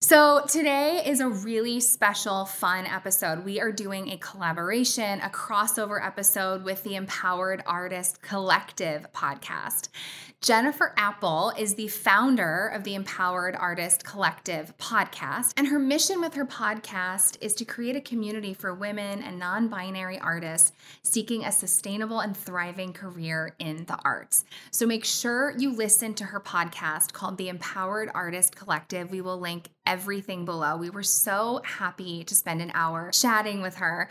So, today is a really special, fun episode. We are doing a collaboration, a crossover episode with the Empowered Artist Collective podcast. Jennifer Apple is the founder of the Empowered Artist Collective podcast, and her mission with her podcast is to create a community for women and non binary artists seeking a sustainable and thriving career in the arts. So make sure you listen to her podcast called The Empowered Artist Collective. We will link everything below. We were so happy to spend an hour chatting with her.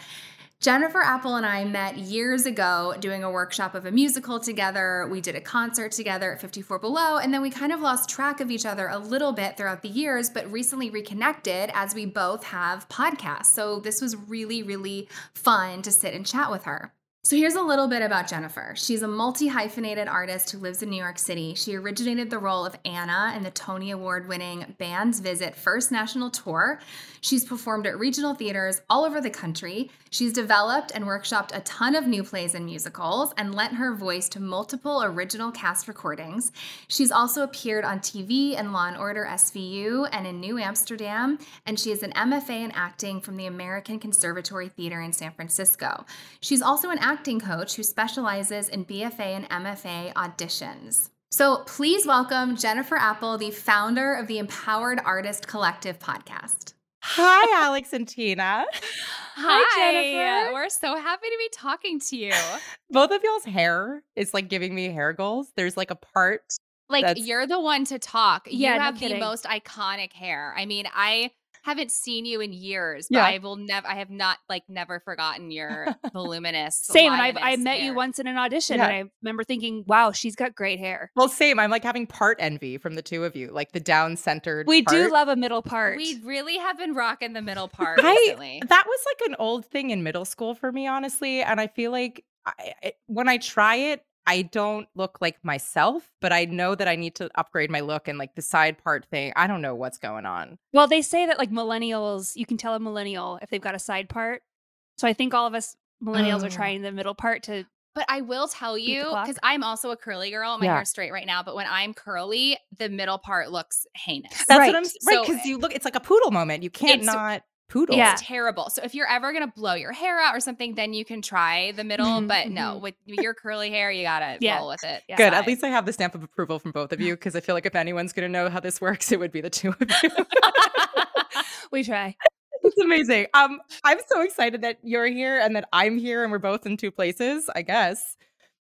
Jennifer Apple and I met years ago doing a workshop of a musical together. We did a concert together at 54 Below, and then we kind of lost track of each other a little bit throughout the years, but recently reconnected as we both have podcasts. So this was really, really fun to sit and chat with her. So here's a little bit about Jennifer. She's a multi hyphenated artist who lives in New York City. She originated the role of Anna in the Tony Award winning Band's Visit First National Tour. She's performed at regional theaters all over the country. She's developed and workshopped a ton of new plays and musicals and lent her voice to multiple original cast recordings. She's also appeared on TV in Law and Order SVU and in New Amsterdam, and she is an MFA in acting from the American Conservatory Theater in San Francisco. She's also an acting coach who specializes in BFA and MFA auditions. So please welcome Jennifer Apple, the founder of the Empowered Artist Collective podcast. Hi, Alex and Tina. Hi, Jennifer. We're so happy to be talking to you. Both of y'all's hair is like giving me hair goals. There's like a part like you're the one to talk. Yeah, you no have the most iconic hair. I mean, I haven't seen you in years, but Yeah. I will never I have not like never forgotten your voluminous. Same, and I've, I met you once in an audition, Yeah. and I remember thinking, wow, she's got great hair. well, same. I'm like having part envy from the two of you, like the down centered. We do love a middle part. We really have been rocking the middle part I- recently. That was like an old thing in middle school for me, honestly. And I feel like I, I- when I try it, I don't look like myself, but I know that I need to upgrade my look and like the side part thing. I don't know what's going on. well, they say that like millennials, you can tell a millennial if they've got a side part. So I think all of us millennials Oh. are trying the middle part to. But I will tell you, because I'm also a curly girl. My Yeah. hair's straight right now, but when I'm curly, the middle part looks heinous. That's Right. what I'm right So- because you look. It's like a poodle moment. You can't not poodle. Yeah. It's terrible. So if you're ever gonna blow your hair out or something, then you can try the middle. Mhm, but no, mhm. with your curly hair, you gotta Yeah. roll with it. Yeah. Good. At least I have the stamp of approval from both of you because I feel like if anyone's going to know how this works, it would be the two of you. we try. it's amazing. Um, I'm so excited that you're here and that I'm here and we're both in two places, I guess,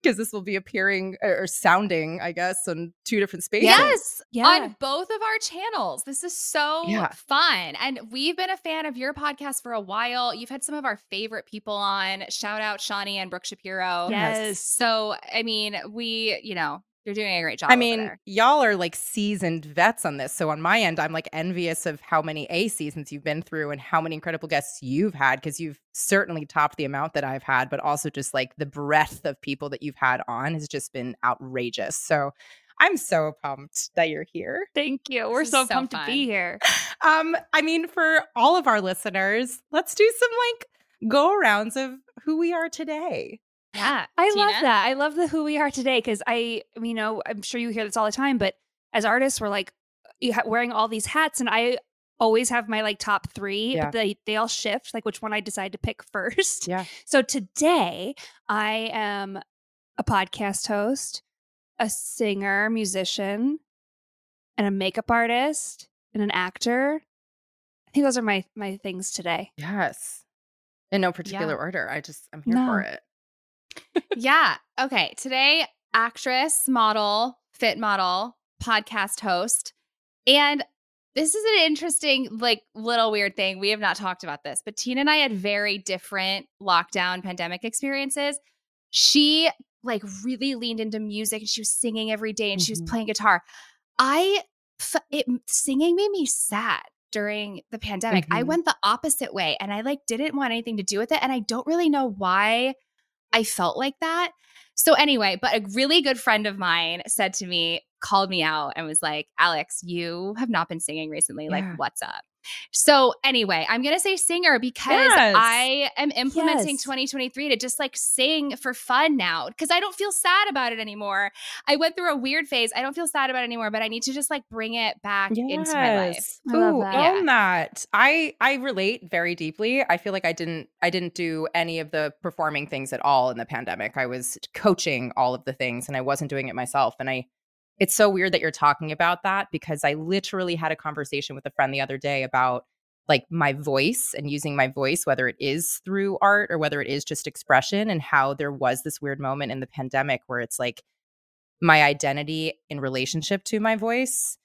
because this will be appearing or or sounding, I guess, on two different spaces. Yes, Yeah. on both of our channels. This is so Yeah. fun. And we've been a fan of your podcast for a while. You've had some of our favorite people on. Shout out Shawnee and Brooke Shapiro. Yes. So, I mean, we, you know, you're doing a great job. I mean, y'all are like seasoned vets on this. So on my end, I'm like envious of how many A seasons you've been through and how many incredible guests you've had because you've certainly topped the amount that I've had, but also just like the breadth of people that you've had on has just been outrageous. So I'm so pumped that you're here. Thank you. We're so so pumped to be here. Um, I mean, for all of our listeners, let's do some like go arounds of who we are today. Yeah. I love that. I love the who we are today because I, you know, I'm sure you hear this all the time, but as artists, we're like ha- wearing all these hats, and I always have my like top three, Yeah. but they they all shift, like which one I decide to pick first. Yeah. So today I am a podcast host, a singer, musician, and a makeup artist, and an actor. I think those are my my things today. Yes. In no particular Yeah. order. I just I'm here for it. Yeah. Okay. Today, actress, model, fit model, podcast host. And this is an interesting, like, little weird thing. We have not talked about this, but Tina and I had very different lockdown pandemic experiences. She, like, really leaned into music and she was singing every day and she was Mhm. playing guitar. I it singing made me sad during the pandemic. I Mhm. went the opposite way and I like didn't want anything to do with it and I don't really know why I felt like that. So anyway, but a really good friend of mine said to me, called me out and was like, "Alex, you have not been singing recently. Like Yeah. what's up?" So anyway, I'm going to say singer because Yes. I am implementing Yes. 2023 to just like sing for fun now because I don't feel sad about it anymore. I went through a weird phase. I don't feel sad about it anymore, but I need to just like bring it back into my life. Yes. I love Ooh, that. own that. I I relate very deeply. I feel like I didn't I didn't do any of the performing things at all in the pandemic. I was coaching all of the things and I wasn't doing it myself. And I it's so weird that you're talking about that because I literally had a conversation with a friend the other day about like my voice and using my voice whether it is through art or whether it is just expression and how there was this weird moment in the pandemic where it's like my identity in relationship to my voice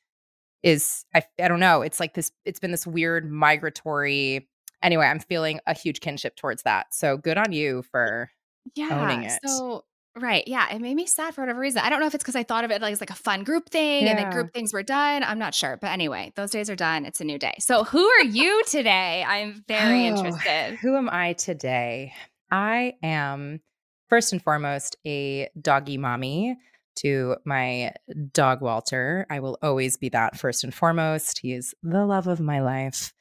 is I, I don't know it's like this it's been this weird migratory anyway i'm feeling a huge kinship towards that so good on you for Yeah. owning it. So right. Yeah. It made me sad for whatever reason. I don't know if it's because I thought of it like as like a fun group thing and then Yeah. group things were done. I'm not sure. But anyway, those days are done. It's a new day. So who are you today? I'm very Oh, interested. who am i today i am first and foremost a doggy mommy to my dog walter i will always be that first and foremost he is the love of my life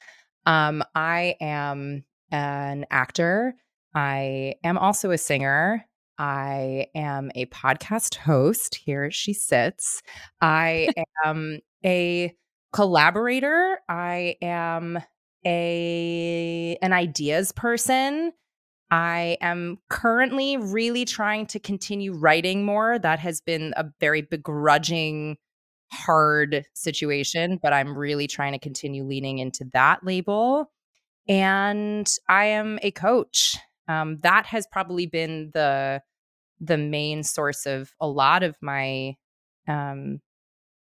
um i am an actor i am also a singer I am a podcast host. Here she sits. I am a collaborator. I am a an ideas person. I am currently really trying to continue writing more. That has been a very begrudging hard situation, but I'm really trying to continue leaning into that label. And I am a coach. Um, that has probably been the the main source of a lot of my um,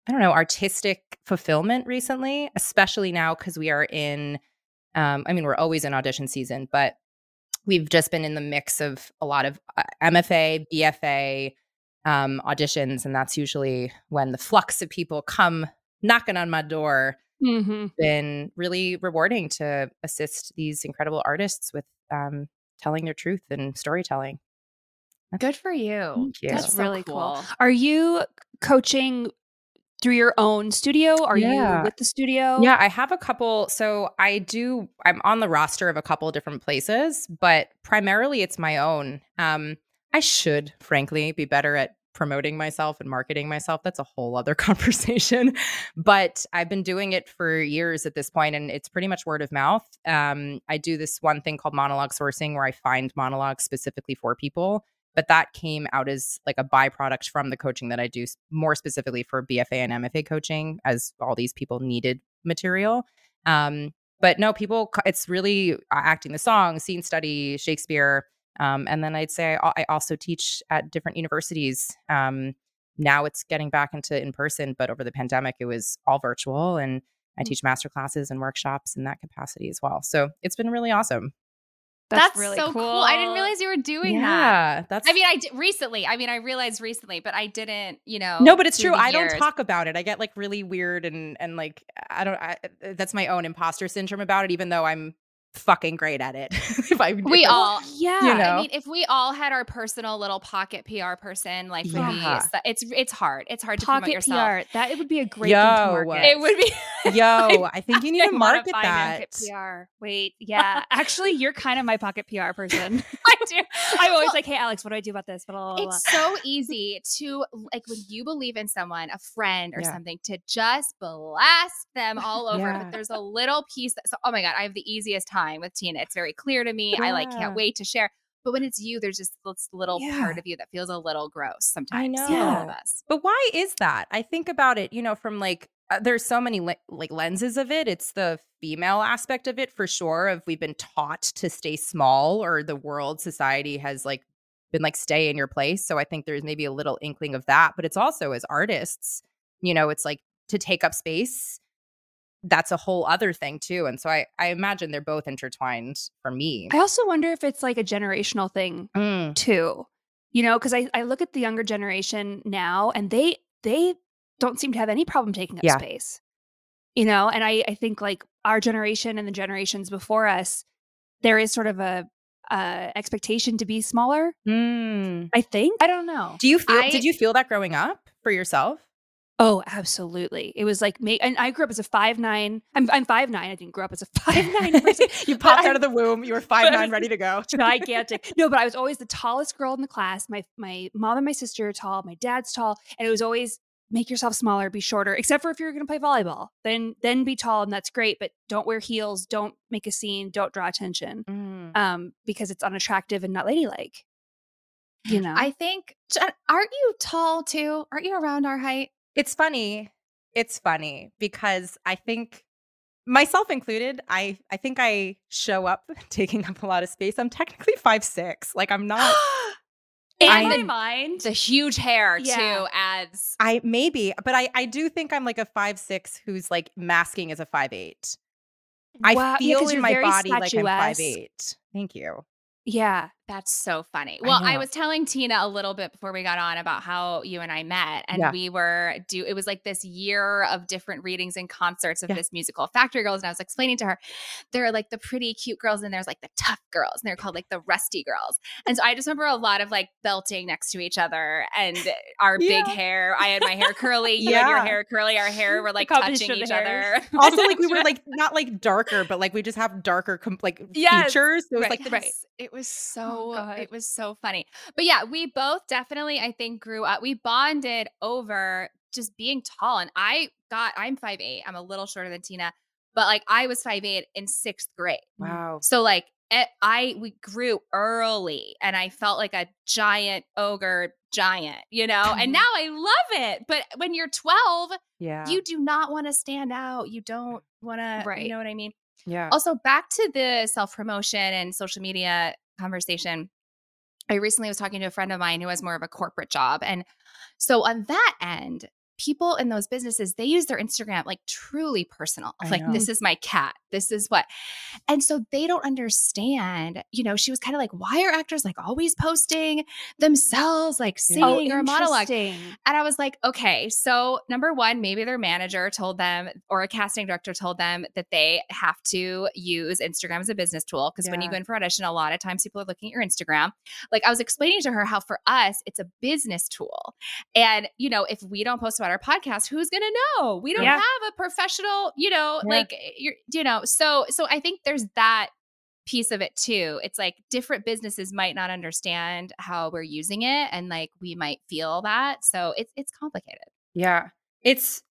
I don't know, artistic fulfillment recently, especially now because we are in, um, I mean, we're always in audition season, but we've just been in the mix of a lot of uh, MFA, BFA um, auditions. And that's usually when the flux of people come knocking on my door. Mm-hmm. Been really rewarding to assist these incredible artists with um, telling their truth and storytelling. Good for you. Thank you. That's That's so really cool. cool. Are you coaching through your own studio? Are Yeah. you with the studio? Yeah, I have a couple. So I do, I'm on the roster of a couple different places, but primarily it's my own. Um, I should, frankly, be better at promoting myself and marketing myself. That's a whole other conversation. But I've been doing it for years at this point, and it's pretty much word of mouth. Um, I do this one thing called monologue sourcing where I find monologues specifically for people. But that came out as like a byproduct from the coaching that I do, more specifically for BFA and MFA coaching, as all these people needed material. Um, but no, people, it's really uh, acting the song, scene study, Shakespeare. Um, and then I'd say I I also teach at different universities. Um, now it's getting back into in person, but over the pandemic, it was all virtual. And I Mm. teach master classes and workshops in that capacity as well. So it's been really awesome. That's, really so cool. I didn't realize you were doing that. yeah, that's. I mean, I did recently. I mean, I realized recently, but I didn't, you know. no, but it's true. the I don't talk about it. I get like really weird and and like I don't. I, that's my own imposter syndrome about it. Even though I'm fucking great at it. if I We if- all, Yeah. You know? I mean, if we all had our personal little pocket PR person, like would Yeah. be, it's it's hard. It's hard to promote Pocket yourself. PR. That it would be a great Yo, thing to market. It would be. Yo, I think you need to market that. Pocket PR. Wait, yeah. Actually, you're kind of my pocket PR person. I do. I'm always Well, like, hey, Alex, what do I do about this? Blah, blah, blah, blah. It's so easy to like when you believe in someone, a friend or Yeah. something, to just blast them all over. Yeah. But there's a little piece that so oh my god, I have the easiest time with Tina. It's very clear to me. I like can't wait to share. But when it's you, there's just this little Yeah. part of you that feels a little gross sometimes. know. all of us. But why is that? I think about it, you know, from like uh, there's so many le- like lenses of it. It's the female aspect of it for sure. Of we've been taught to stay small, or the world society has like been like stay in your place. So I think there's maybe a little inkling of that. But it's also as artists, you know, it's like to take up space. That's a whole other thing too. And so I I imagine they're both intertwined for me. I also wonder if it's like a generational thing Mm, too. You know, because I, I look at the younger generation now and they they don't seem to have any problem taking up Yeah. space. You know, and I I think like our generation and the generations before us, there is sort of a uh expectation to be smaller. Mm. I think. I don't know. Do you feel? I- did you feel that growing up for yourself? Oh, absolutely. It was like me and I grew up as a five nine. I'm I'm five nine. I didn't grow up as a five nine person. you popped out of the womb. You were five nine, ready to go. gigantic. No, but I was always the tallest girl in the class. My my mom and my sister are tall. My dad's tall, and it was always make yourself smaller, be shorter. Except for if you're going to play volleyball, then then be tall, and that's great. But don't wear heels. Don't make a scene. Don't draw attention, Mm. um, because it's unattractive and not ladylike. You know, I think, aren't you tall too? Aren't you around our height? It's funny. It's funny because I think myself included, I I think I show up taking up a lot of space. I'm technically five six. Like I'm not in I- my mind, The huge hair Yeah. too adds. I maybe, but I I do think I'm like a five six who's like masking as a five eight. I feel yeah, in my body like I'm five eight. Thank you. Yeah, That's so funny. Well, I, know. was telling Tina a little bit before we got on about how you and I met, and Yeah. we were do. It was like this year of different readings and concerts of Yeah. this musical Factory Girls, and I was explaining to her there are like the pretty cute girls, and there's like the tough girls, and they're called like the rusty girls. And so I just remember a lot of like belting next to each other, and our big hair. I had my hair curly, you had your hair curly. Our hair were like touching each hairs. other. Also, like we were like not like darker, but like we just have darker com- like Yes. features. So it was Right. like the Right. It was so Oh, God. it was so funny. But yeah, we both definitely I think grew up. We bonded over just being tall. And I got I'm 5'8. I'm a little shorter than Tina, but like I was 5'8 in sixth grade. Mm. wow. So like it, I we grew early and I felt like a giant ogre giant, you know? And mm-hmm. now I love it. But when you're 12, Yeah. you do not want to stand out. You don't want to, Right. you know what I mean? yeah. Also, back to the self promotion and social media conversation. I recently was talking to a friend of mine who has more of a corporate job. And so, on that end, people in those businesses, they use their Instagram like truly personal. I Like, know. this is my cat. This is what. And so they don't understand, you know, she was kind of like, why are actors like always posting themselves, like Yeah. Oh, singing or a monologue? And I was like, okay, so number one, maybe their manager told them or a casting director told them that they have to use Instagram as a business tool. Because when you go in for audition, a lot of times people are looking at your Instagram. Like I was explaining to her how for us, it's a business tool. And, you know, if we don't post our podcast, who's going to know? We don't Yeah. have a professional, you know, Yeah. like eh, you're, you know, so, so I think there's that piece of it too. It's like different businesses might not understand how we're using it and like we might feel that. So it's it's complicated. Yeah. It's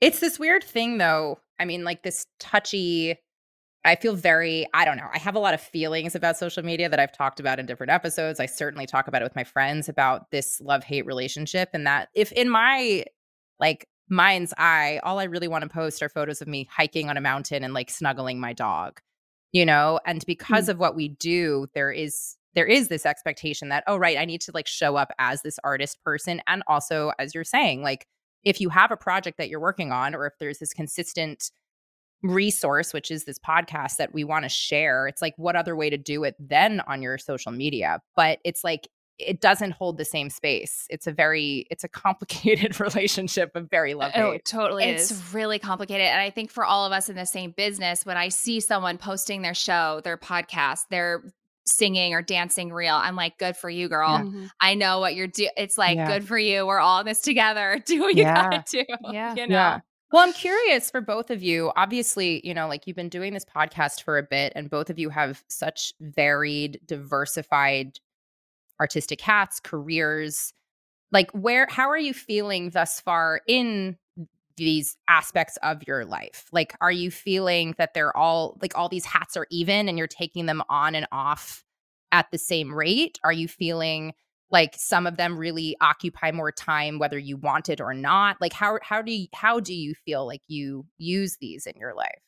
it's this weird thing though. I mean, like this touchy I feel very, I don't know. I have a lot of feelings about social media that I've talked about in different episodes. I certainly talk about it with my friends about this love-hate relationship and that if in my like mind's eye, all I really want to post are photos of me hiking on a mountain and like snuggling my dog. You know, and because mm. of what we do, there is there is this expectation that oh right, I need to like show up as this artist person and also as you're saying, like if you have a project that you're working on or if there's this consistent resource which is this podcast that we want to share it's like what other way to do it than on your social media but it's like it doesn't hold the same space it's a very it's a complicated relationship of very love Oh, it totally It's is. really complicated. And I think for all of us in the same business, when I see someone posting their show, their podcast, their singing or dancing reel, I'm like, good for you, girl. Yeah. Mhm. I know what you're doing. It's like, Yeah. good for you. We're all in this together. Do what you Yeah. gotta do. Yeah. You know? Yeah. Well, I'm curious for both of you. Obviously, you know, like you've been doing this podcast for a bit, and both of you have such varied, diversified artistic hats, careers. Like, where, how are you feeling thus far in these aspects of your life? Like, are you feeling that they're all, like, all these hats are even and you're taking them on and off at the same rate? Are you feeling like some of them really occupy more time whether you want it or not like how how do you how do you feel like you use these in your life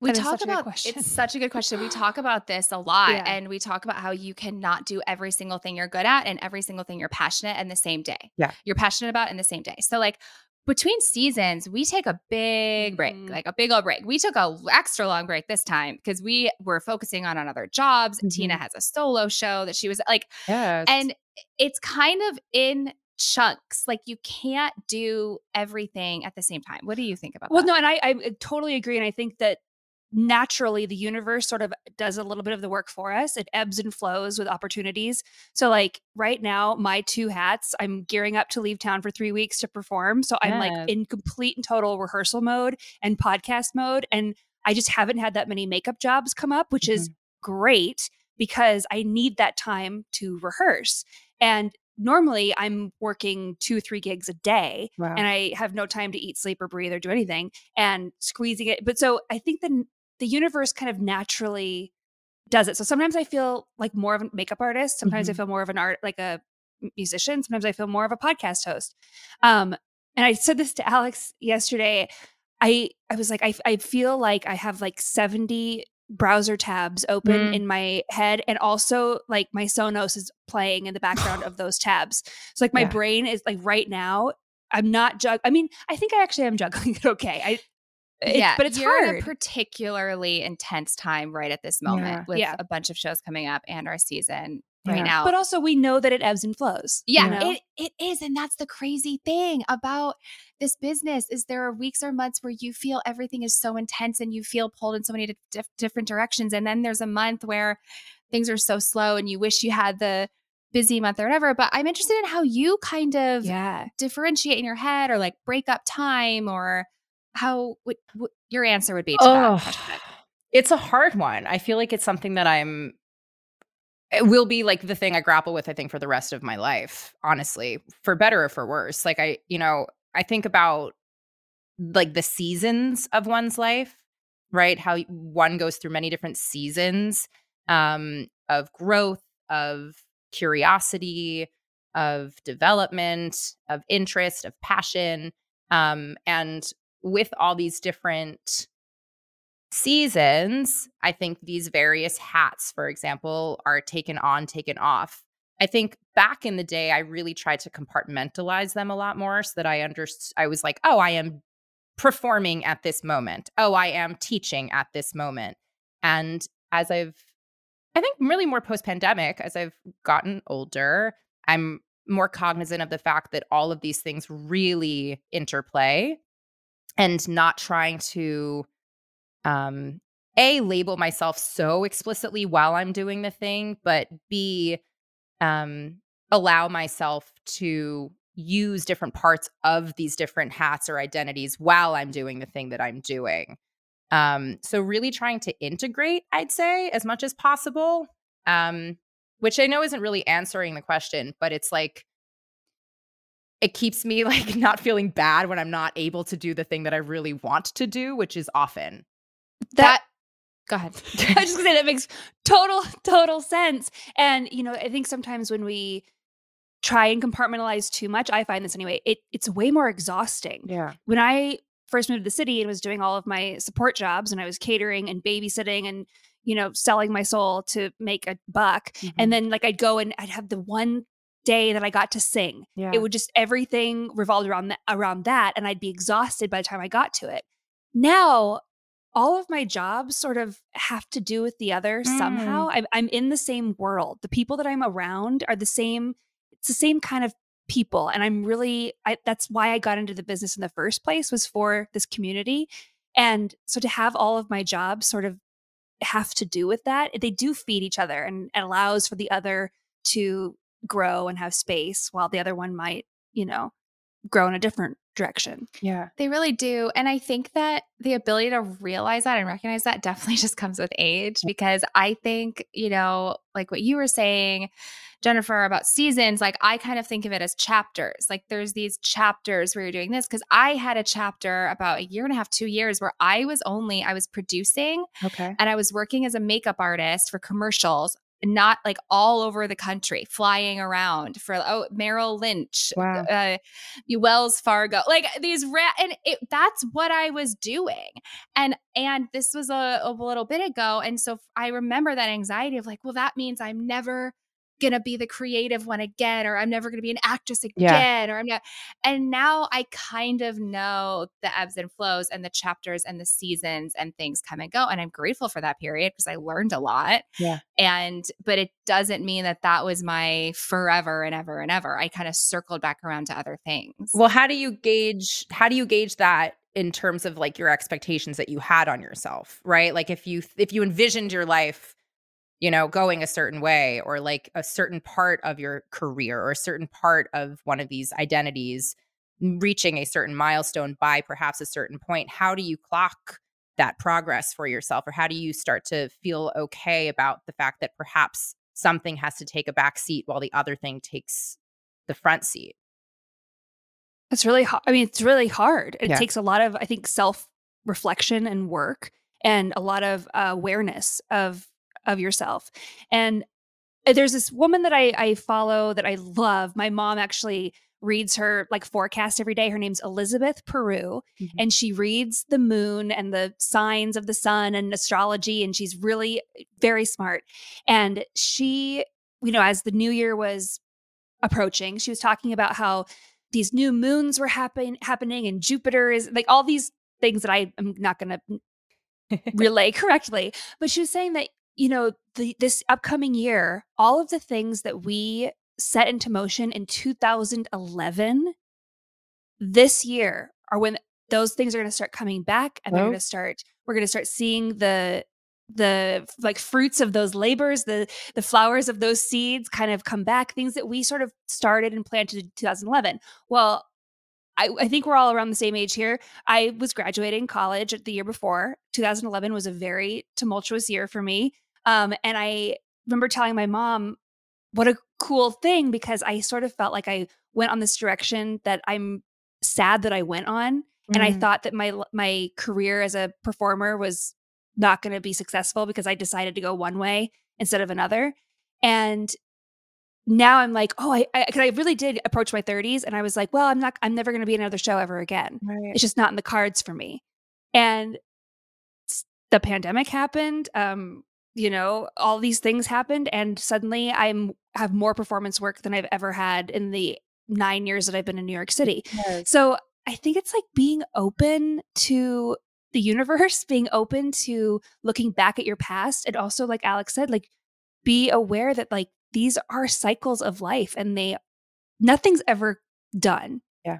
We That is talk such a good about question. it's such a good question. We talk about this a lot Yeah. and we talk about how you cannot do every single thing you're good at and every single thing you're passionate in the same day. Yeah. You're passionate about in the same day. So like between seasons, we take a big break, Mhm. like a big old break. We took a l- extra long break this time because we were focusing on on other jobs. Tina has a solo show that she was like yes and it's kind of in chunks. Like you can't do everything at the same time. What do you think about Well, that? no, and I, I uh, totally agree. And I think that naturally the universe sort of does a little bit of the work for us. It ebbs and flows with opportunities. So, like right now, my two hats, I'm gearing up to leave town for three weeks to perform. So, I'm Yeah. like in complete and total rehearsal mode and podcast mode. And I just haven't had that many makeup jobs come up, which is mm-hmm. great because I need that time to rehearse. And normally I'm working two, three gigs a day Wow. and I have no time to eat, sleep, or breathe or do anything and squeezing it. But so I think the the universe kind of naturally does it. So sometimes I feel like more of a makeup artist. Sometimes I Mhm. feel more of an art, like a musician. Sometimes I feel more of a podcast host. Um, and I said this to Alex yesterday. I I was like, I I feel like I have like 70 browser tabs open Mm. in my head and also like my sonos is playing in the background of those tabs so like my Yeah. brain is like right now i'm not jug i mean i think i actually am juggling it okay i it- yeah, but it's you're hard in a particularly intense time right at this moment Yeah. with Yeah. a bunch of shows coming up and our season right Yeah. now. but also we know that it ebbs and flows you Yeah, know? it, it is. And that's the crazy thing about this business is there are weeks or months where you feel everything is so intense and you feel pulled in so many dif- different directions. And then there's a month where things are so slow and you wish you had the busy month or whatever. But I'm interested in how you kind of yeah differentiate in your head or like break up time or how what, what your answer would be to Oh, that question. it's a hard one. I feel like it's something that I'm. It will be like the thing I grapple with, I think, for the rest of my life, honestly, for better or for worse. Like, I, you know, I think about like the seasons of one's life, right? How one goes through many different seasons um, of growth, of curiosity, of development, of interest, of passion. Um, and with all these different seasons, I think these various hats, for example, are taken on, taken off. I think back in the day, I really tried to compartmentalize them a lot more so that I understood. I was like, oh, I am performing at this moment. Oh, I am teaching at this moment. And as I've, I think really more post pandemic, as I've gotten older, I'm more cognizant of the fact that all of these things really interplay and not trying to um a label myself so explicitly while i'm doing the thing but b um allow myself to use different parts of these different hats or identities while i'm doing the thing that i'm doing. Um so really trying to integrate i'd say as much as possible um which i know isn't really answering the question but it's like it keeps me like not feeling bad when i'm not able to do the thing that i really want to do which is often That, go ahead. I was just gonna say that makes total, total sense. And you know, I think sometimes when we try and compartmentalize too much, I find this anyway, it it's way more exhausting. yeah When I first moved to the city and was doing all of my support jobs and I was catering and babysitting and you know selling my soul to make a buck, Mm-hmm. and then like I'd go and I'd have the one day that I got to sing. yeah It would just everything revolved around that around that, and I'd be exhausted by the time I got to it. Now, all of my jobs sort of have to do with the other mm. somehow. I'm, I'm in the same world. The people that I'm around are the same. It's the same kind of people, and I'm really. I, that's why I got into the business in the first place was for this community, and so to have all of my jobs sort of have to do with that, they do feed each other, and it allows for the other to grow and have space while the other one might, you know, grow in a different direction. yeah They really do. And I think that the ability to realize that and recognize that definitely just comes with age because I think, you know, like what you were saying, Jennifer, about seasons, like I kind of think of it as chapters. Like there's these chapters where you're doing this because I had a chapter about a year and a half, two years where I was only, I was producing okay and I was working as a makeup artist for commercials. Not like all over the country, flying around for oh Merrill Lynch, Wow. uh, Wells Fargo, like these ra- and it, that's what I was doing, and and this was a, a little bit ago, and so I remember that anxiety of like, well, that means I'm never going to be the creative one again or I'm never going to be an actress again Yeah. or I'm not and now I kind of know the ebbs and flows and the chapters and the seasons and things come and go and I'm grateful for that period because I learned a lot. Yeah. And but it doesn't mean that that was my forever and ever and ever. I kind of circled back around to other things. Well, how do you gauge how do you gauge that in terms of like your expectations that you had on yourself, right? Like if you if you envisioned your life, you know, going a certain way or like a certain part of your career or a certain part of one of these identities reaching a certain milestone by perhaps a certain point, how do you clock that progress for yourself or how do you start to feel okay about the fact that perhaps something has to take a back seat while the other thing takes the front seat? It's really hard. I mean, it's really hard. It Yeah. takes a lot of, I think, self reflection and work, and a lot of uh, awareness of of yourself. And uh, there's this woman that I I follow that I love. My mom actually reads her like forecast every day. Her name's Elizabeth Peru, Mhm. and she reads the moon and the signs of the sun and astrology. And she's really very smart. And she, you know, as the new year was approaching, she was talking about how these new moons were happen- happening and Jupiter is like all these things that I am not going to relay correctly. But she was saying that, you know, the, this upcoming year, all of the things that we set into motion in 2011, this year are when those things are going to start coming back and they're Oh. going to start, we're going to start seeing the, the like fruits of those labors the the flowers of those seeds kind of come back things that we sort of started and planted in 2011 well I, I think we're all around the same age here. I was graduating college the year before. 2011 was a very tumultuous year for me. Um, and I remember telling my mom, what a cool thing, because I sort of felt like I went on this direction that I'm sad that I went on. And I Mm. thought that my my career as a performer was not going to be successful because I decided to go one way instead of another. And now I'm like, oh, I, I, cause I really did approach my 30s and I was like, well, I'm not, I'm never going to be in another show ever again. Right. It's just not in the cards for me. And the pandemic happened. Um, you know, all these things happened, and suddenly I'm have more performance work than I've ever had in the nine years that I've been in New York City. So I think it's like being open to the universe, being open to looking back at your past, and also, like Alex said, like be aware that like these are cycles of life, and they nothing's ever done. Yeah.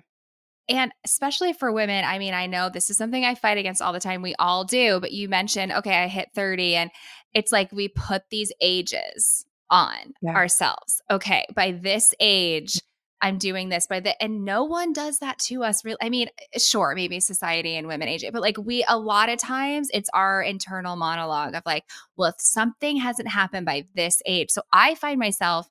And especially for women, I mean, I know this is something I fight against all the time. We all do, but you mentioned, okay, I hit 30, and it's like we put these ages on Yeah. ourselves. Okay, by this age, I'm doing this by the and no one does that to us really. I mean, eh, sure, maybe society and women age it, but like we a lot of times it's our internal monologue of like, well, if something hasn't happened by this age. So I find myself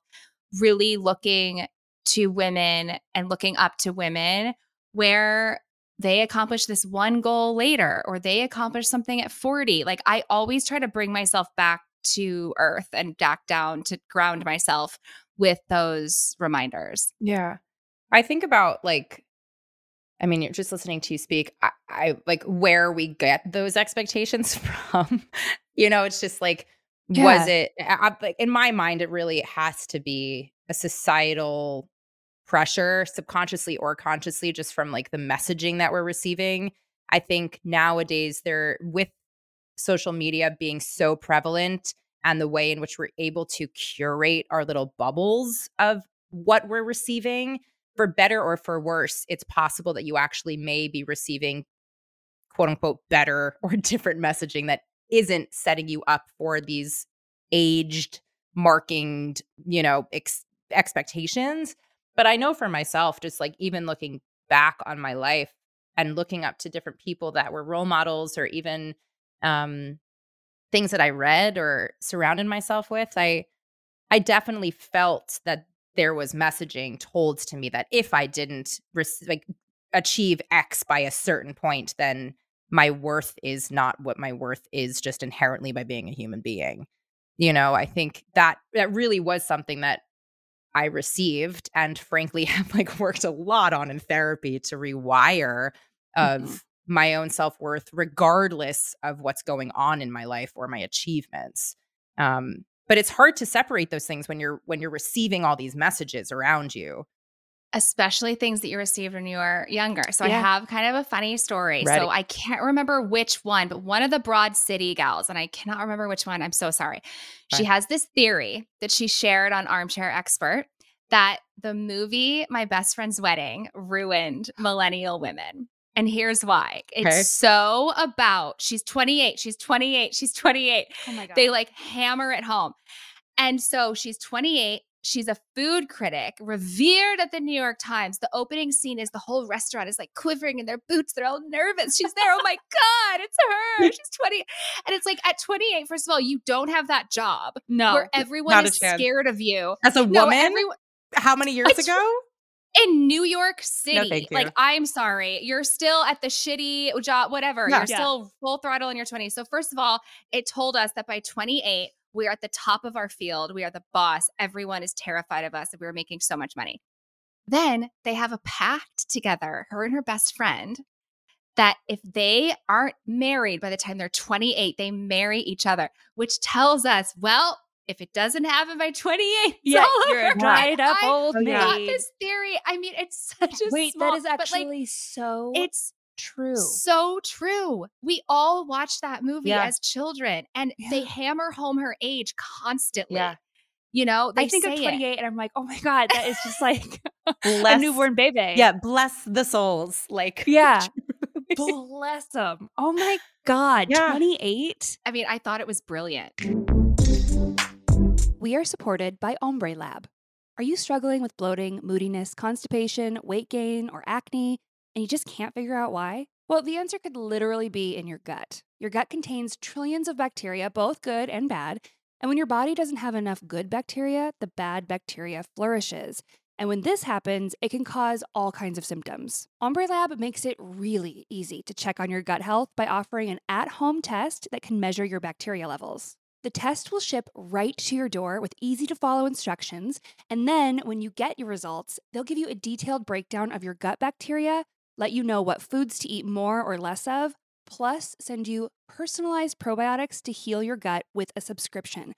really looking to women and looking up to women where they accomplish this one goal later or they accomplish something at 40. Like I always try to bring myself back to earth and back down to ground myself with those reminders. Yeah. I think about like, I mean, you're just listening to you speak. I, I like where we get those expectations from. you know, it's just like, was it I- like in my mind? It really has to be a societal pressure, subconsciously or consciously, just from like the messaging that we're receiving. I think nowadays, there with social media being so prevalent and the way in which we're able to curate our little bubbles of what we're receiving, for better or for worse, it's possible that you actually may be receiving quote unquote better or different messaging that isn't setting you up for these aged marking, you know, ex- expectations. But I know for myself, just like even looking back on my life and looking up to different people that were role models or even um, things that I read or surrounded myself with, I I definitely felt that there was messaging told to me that if I didn't rec- like achieve X by a certain point, then my worth is not what my worth is just inherently by being a human being. You know, I think that that really was something that I received and frankly have like worked a lot on in therapy to rewire of Mhm. my own self-worth regardless of what's going on in my life or my achievements. Um but it's hard to separate those things when you're when you're receiving all these messages around you especially things that you received when you were younger. So Yeah. I have kind of a funny story. Ready. So I can't remember which one, but one of the Broad City gals, and I cannot remember which one. I'm so sorry. She has this theory that she shared on Armchair Expert that the movie My Best Friend's Wedding ruined millennial women. And here's why. It's Okay. so about she's 28, she's 28, she's 28 Oh my god. they like hammer it home. And so she's 28. She's a food critic, revered at the New York Times. The opening scene is the whole restaurant is like quivering in their boots. They're all nervous. She's there. Oh my God, it's her. She's 20. And it's like at 28, first of all, you don't have that job no. where everyone is chance. scared of you. as a No, woman everyone how many years ago in New York City. you. Like, I'm sorry. You're still at the shitty job, whatever. Yeah. You're Yeah. still full throttle in your 20s. So, first of all, it told us that by 28, we are at the top of our field. We are the boss. Everyone is terrified of us and we are making so much money. Then they have a pact together, her and her best friend, that if they aren't married by the time they're 28, they marry each other, which tells us, well, if it doesn't happen by 28, it's yeah, all you're a dried up I old Oh, yeah. got maid. this theory. I mean, it's such a Wait, small, that is but, like, actually so it's true. so true. We all watched that movie Yeah. as children, and they hammer home her age constantly. Yeah. You know, they I think of say it. 28 and I'm like, oh my God, that is just like a newborn baby. yeah bless the souls like Yeah. Bless them. Oh my God. Yeah. 28. I mean, I thought it was brilliant. We are supported by Ombre Lab. Are you struggling with bloating, moodiness, constipation, weight gain, or acne, and you just can't figure out why? Well, the answer could literally be in your gut. Your gut contains trillions of bacteria, both good and bad. And when your body doesn't have enough good bacteria, the bad bacteria flourishes. And when this happens, it can cause all kinds of symptoms. Ombre Lab makes it really easy to check on your gut health by offering an at home test that can measure your bacteria levels. The test will ship right to your door with easy to follow instructions. And then when you get your results, they'll give you a detailed breakdown of your gut bacteria, let you know what foods to eat more or less of, plus send you personalized probiotics to heal your gut with a subscription.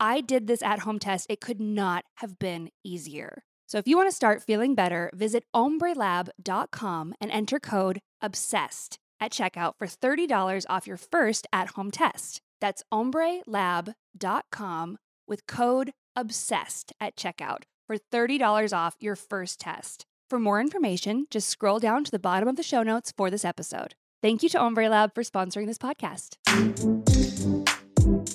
I did this at home test. It could not have been easier. So if you want to start feeling better, visit ombrelab.com and enter code OBSESSED at checkout for $30 off your first at home test. That's ombrelab.com with code OBSESSED at checkout for $30 off your first test. For more information, just scroll down to the bottom of the show notes for this episode. Thank you to Ombre Lab for sponsoring this podcast.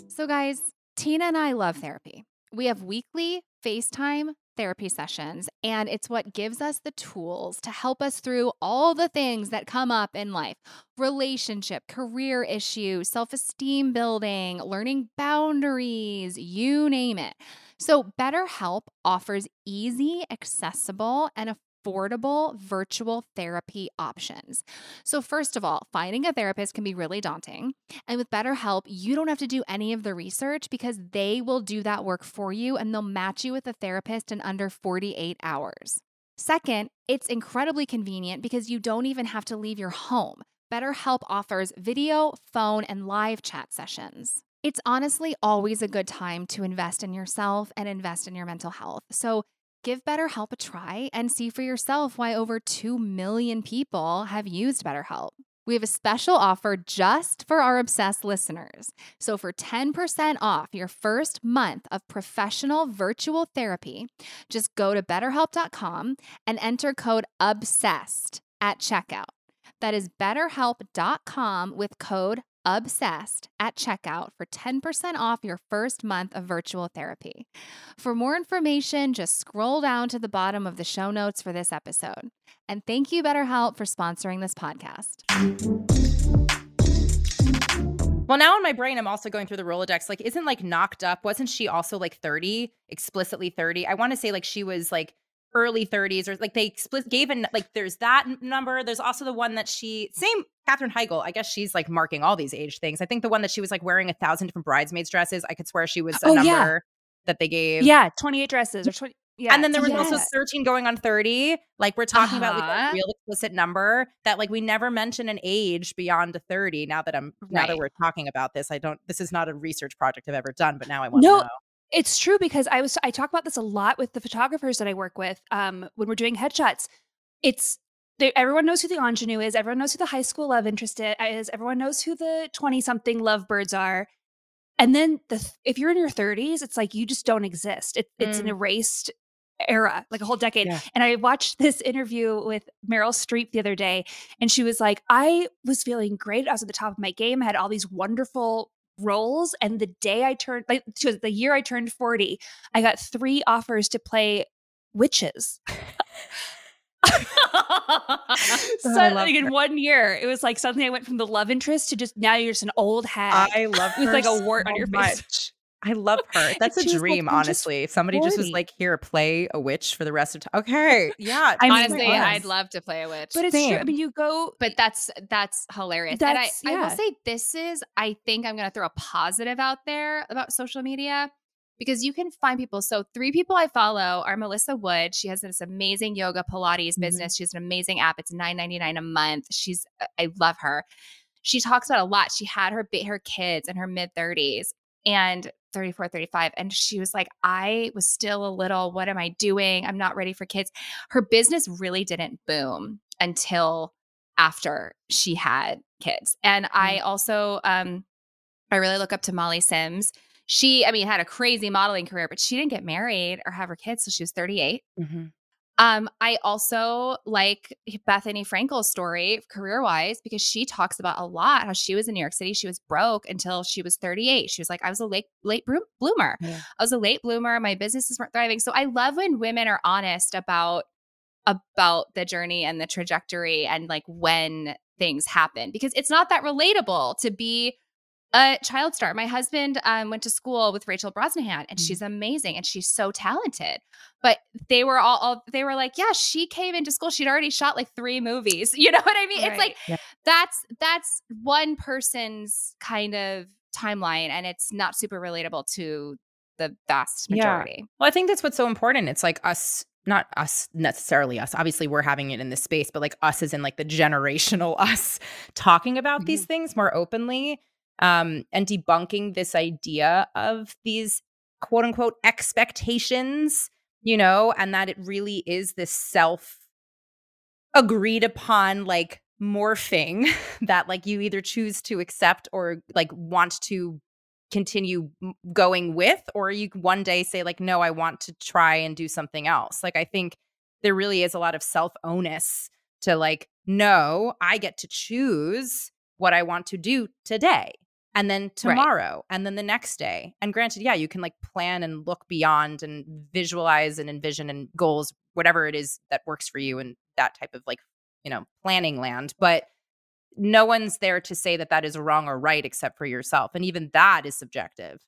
So, guys, Tina and I love therapy. We have weekly FaceTime therapy sessions, and it's what gives us the tools to help us through all the things that come up in life relationship, career issues, self esteem building, learning boundaries, you name it. So, BetterHelp offers easy, accessible, and affordable virtual therapy options. So, first of all, finding a therapist can be really daunting. And with BetterHelp, you don't have to do any of the research because they will do that work for you and they'll match you with a therapist in under 48 hours. Second, it's incredibly convenient because you don't even have to leave your home. BetterHelp offers video, phone, and live chat sessions. It's honestly always a good time to invest in yourself and invest in your mental health. So, Give BetterHelp a try and see for yourself why over 2 million people have used BetterHelp. We have a special offer just for our obsessed listeners. So, for 10% off your first month of professional virtual therapy, just go to betterhelp.com and enter code OBSESSED at checkout. That is betterhelp.com with code obsessed at checkout for 10% off your first month of virtual therapy. For more information, just scroll down to the bottom of the show notes for this episode. And thank you, BetterHelp, for sponsoring this podcast. Well, now in my brain, I'm also going through the Rolodex. Like, isn't like knocked up? Wasn't she also like 30, explicitly 30? I want to say like she was like early 30s or like they explicit gave an like there's that number. There's also the one that she same Katherine Heigl. I guess she's like marking all these age things. I think the one that she was like wearing a thousand different bridesmaids dresses. I could swear she was a Oh, number yeah. that they gave. Yeah, 28 dresses or 20. Yeah. and then there was also 13 going on 30. Like we're talking about like Uh-huh. a real explicit number that like we never mention an age beyond 30. Now that I'm now that we're talking about this, I don't this is not a research project I've ever done, but now I want to No, know. it's true because I was I talk about this a lot with the photographers that I work with um, when we're doing headshots. It's they, everyone knows who the ingenue is. Everyone knows who the high school love interest is. Everyone knows who the twenty something lovebirds are. And then the if you're in your 30s, it's like you just don't exist. It, it's an Mm. erased era, like a whole decade. Yeah. And I watched this interview with Meryl Streep the other day, and she was like, I was feeling great. I was at the top of my game. I had all these wonderful roles. And the day I turned, like the year I turned 40, I got three offers to play witches. Oh, so like in one year, it was like suddenly I went from the love interest to just now you're just an old hag I love with her like a wart on so your face. I love her. That's a was like, dream, honestly. If somebody just was like, "Here, play a witch for the rest of time." Okay, yeah. I mean, honestly, I'd love to play a witch. But it's true. I mean, you go. but that's that's hilarious. That's- and I, I will say this is I think I'm gonna throw a positive out there about social media because you can find people. So three people I follow are Melissa Wood. She has this amazing yoga Pilates Mhm. business. She has an amazing app. It's $9.99 a month. She's I love her. She talks about a lot. She had her her kids in her mid 30s and 34, 35. And she was like, I was still a little, what am I doing? I'm not ready for kids. Her business really didn't boom until after she had kids. And I also um I really look up to Molly Sims. She, I mean, had a crazy modeling career, but she didn't get married or have her kids till she was 38. Mhm. Um, I also like Bethenny Frankel's story career wise because she talks about a lot how she was in New York City. She was broke until she was 38. She was like, I was a late late bloomer. Yeah. I was a late bloomer. My businesses weren't thriving. So I love when women are honest about about the journey and the trajectory and like when things happen because it's not that relatable to be a child star. My husband um, went to school with Rachel Brosnahan, and she's amazing and she's so talented. But they were all, all they were like, yeah, she came into school. She'd already shot like three movies. You know what I mean? It's like Yeah. that's that's one person's kind of timeline, and it's not super relatable to the vast Yeah. majority. Well, I think that's what's so important. It's like us, not us necessarily us. Obviously, we're having it in this space, but like us as in like the generational us talking about these things more openly um, and debunking this idea of these quote unquote expectations, you know, and that it really is this self agreed upon like morphing that like you either choose to accept or like want to continue going with or you one day say like no i want to try and do something else. Like i think there really is a lot of self onus to like no i get to choose what i want to do today and then tomorrow and then the next day and granted yeah you can like plan and look beyond and visualize and envision and goals whatever it is that works for you and that type of like you know planning land but no one's there to say that that is wrong or right except for yourself and even that is subjective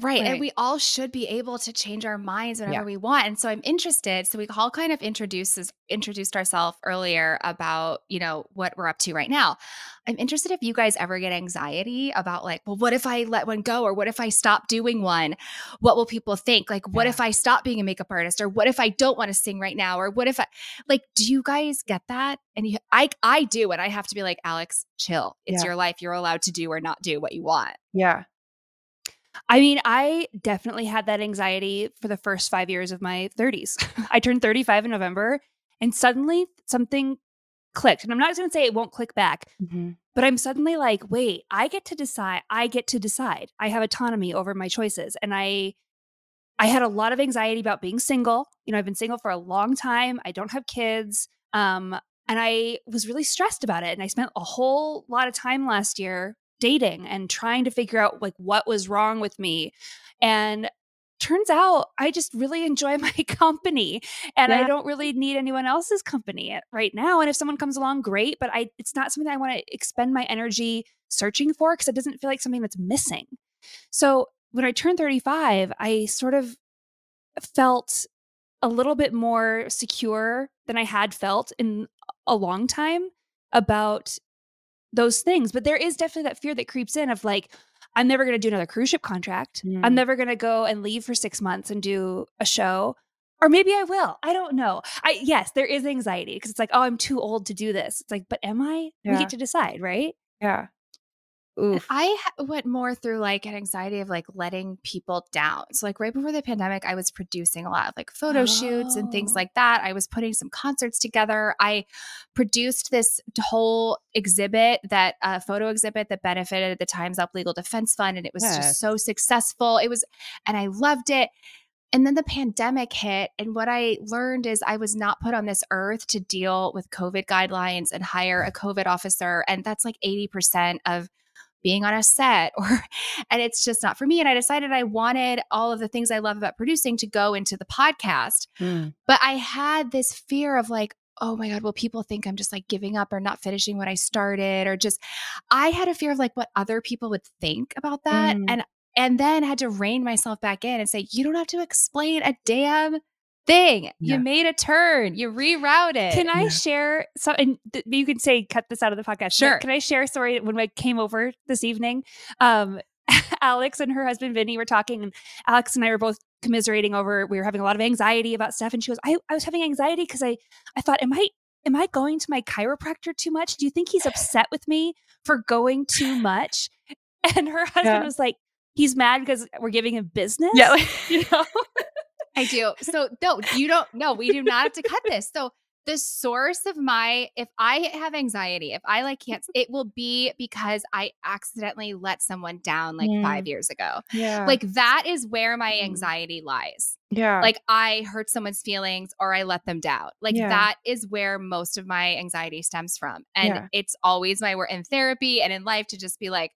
Right. And we all should be able to change our minds whenever Yeah. we want. And so I'm interested. So we all kind of introduces introduced ourselves earlier about, you know, what we're up to right now. I'm interested if you guys ever get anxiety about like, well, what if I let one go? Or what if I stop doing one? What will people think? Like, what Yeah. if I stop being a makeup artist? Or what if I don't want to sing right now? Or what if I like, do you guys get that? And you, I I do, and I have to be like, Alex, chill. It's Yeah. your life. You're allowed to do or not do what you want. yeah I mean, I definitely had that anxiety for the first five years of my 30s. I turned 35 in November, and suddenly something clicked. And I'm not going to say it won't click back, but I'm suddenly like, wait, I get to decide. I get to decide. I have autonomy over my choices. And I I had a lot of anxiety about being single. You know, I've been single for a long time. I don't have kids. Um, and I was really stressed about it. And I spent a whole lot of time last year dating and trying to figure out like what was wrong with me. And turns out I just really enjoy my company and I don't really need anyone else's company right now. And if someone comes along, great, but I it's not something I want to expend my energy searching for because it doesn't feel like something that's missing. So when I turned 35, I sort of felt a little bit more secure than I had felt in a long time about those things. But there is definitely that fear that creeps in of like, I'm never going to do another cruise ship contract. I'm Mm. never going to go and leave for six months and do a show. Or maybe I will. I don't know. I yes, there is anxiety because it's like, oh, I'm too old to do this. It's like, but am I? We get to decide, right? yeah Oof. I went more through like an anxiety of like letting people down. So like right before the pandemic, I was producing a lot of like photo shoots and things Oh. like that. I was putting some concerts together. I produced this whole exhibit that a photo exhibit that benefited the Times Up Legal Defense Fund, and it was Yes. just so successful. It was, and I loved it. And then the pandemic hit. And what I learned is I was not put on this earth to deal with COVID guidelines and hire a COVID officer. And that's like 80% of being on a set or and it's just not for me and i decided i wanted all of the things i love about producing to go into the podcast Mm. but i had this fear of like oh my god will people think i'm just like giving up or not finishing what i started or just i had a fear of like what other people would think about that Mm. and and then had to rein myself back in and say you don't have to explain a damn thing Yeah. you made a turn you rerouted Can I Yeah. share so and th- you can say cut this out of the podcast. Sure. Can I share a story when I came over this evening? Um Alex and her husband Vinny were talking and Alex and I were both commiserating over we were having a lot of anxiety about stuff and she goes I, I was having anxiety because I I thought am I am I going to my chiropractor too much? Do you think he's upset with me for going too much? And her husband Yeah. was like he's mad because we're giving him business. Yeah. like- you know. I do. So no, you don't. No, we do not have to cut this. So the source of my, if I have anxiety, if I like can't, it will be because I accidentally let someone down like Mm. five years ago. yeah. Like that is where my Mm. anxiety lies. yeah. Like I hurt someone's feelings or I let them down. Like Yeah. that is where most of my anxiety stems from. And Yeah. it's always my work in therapy and in life to just be like,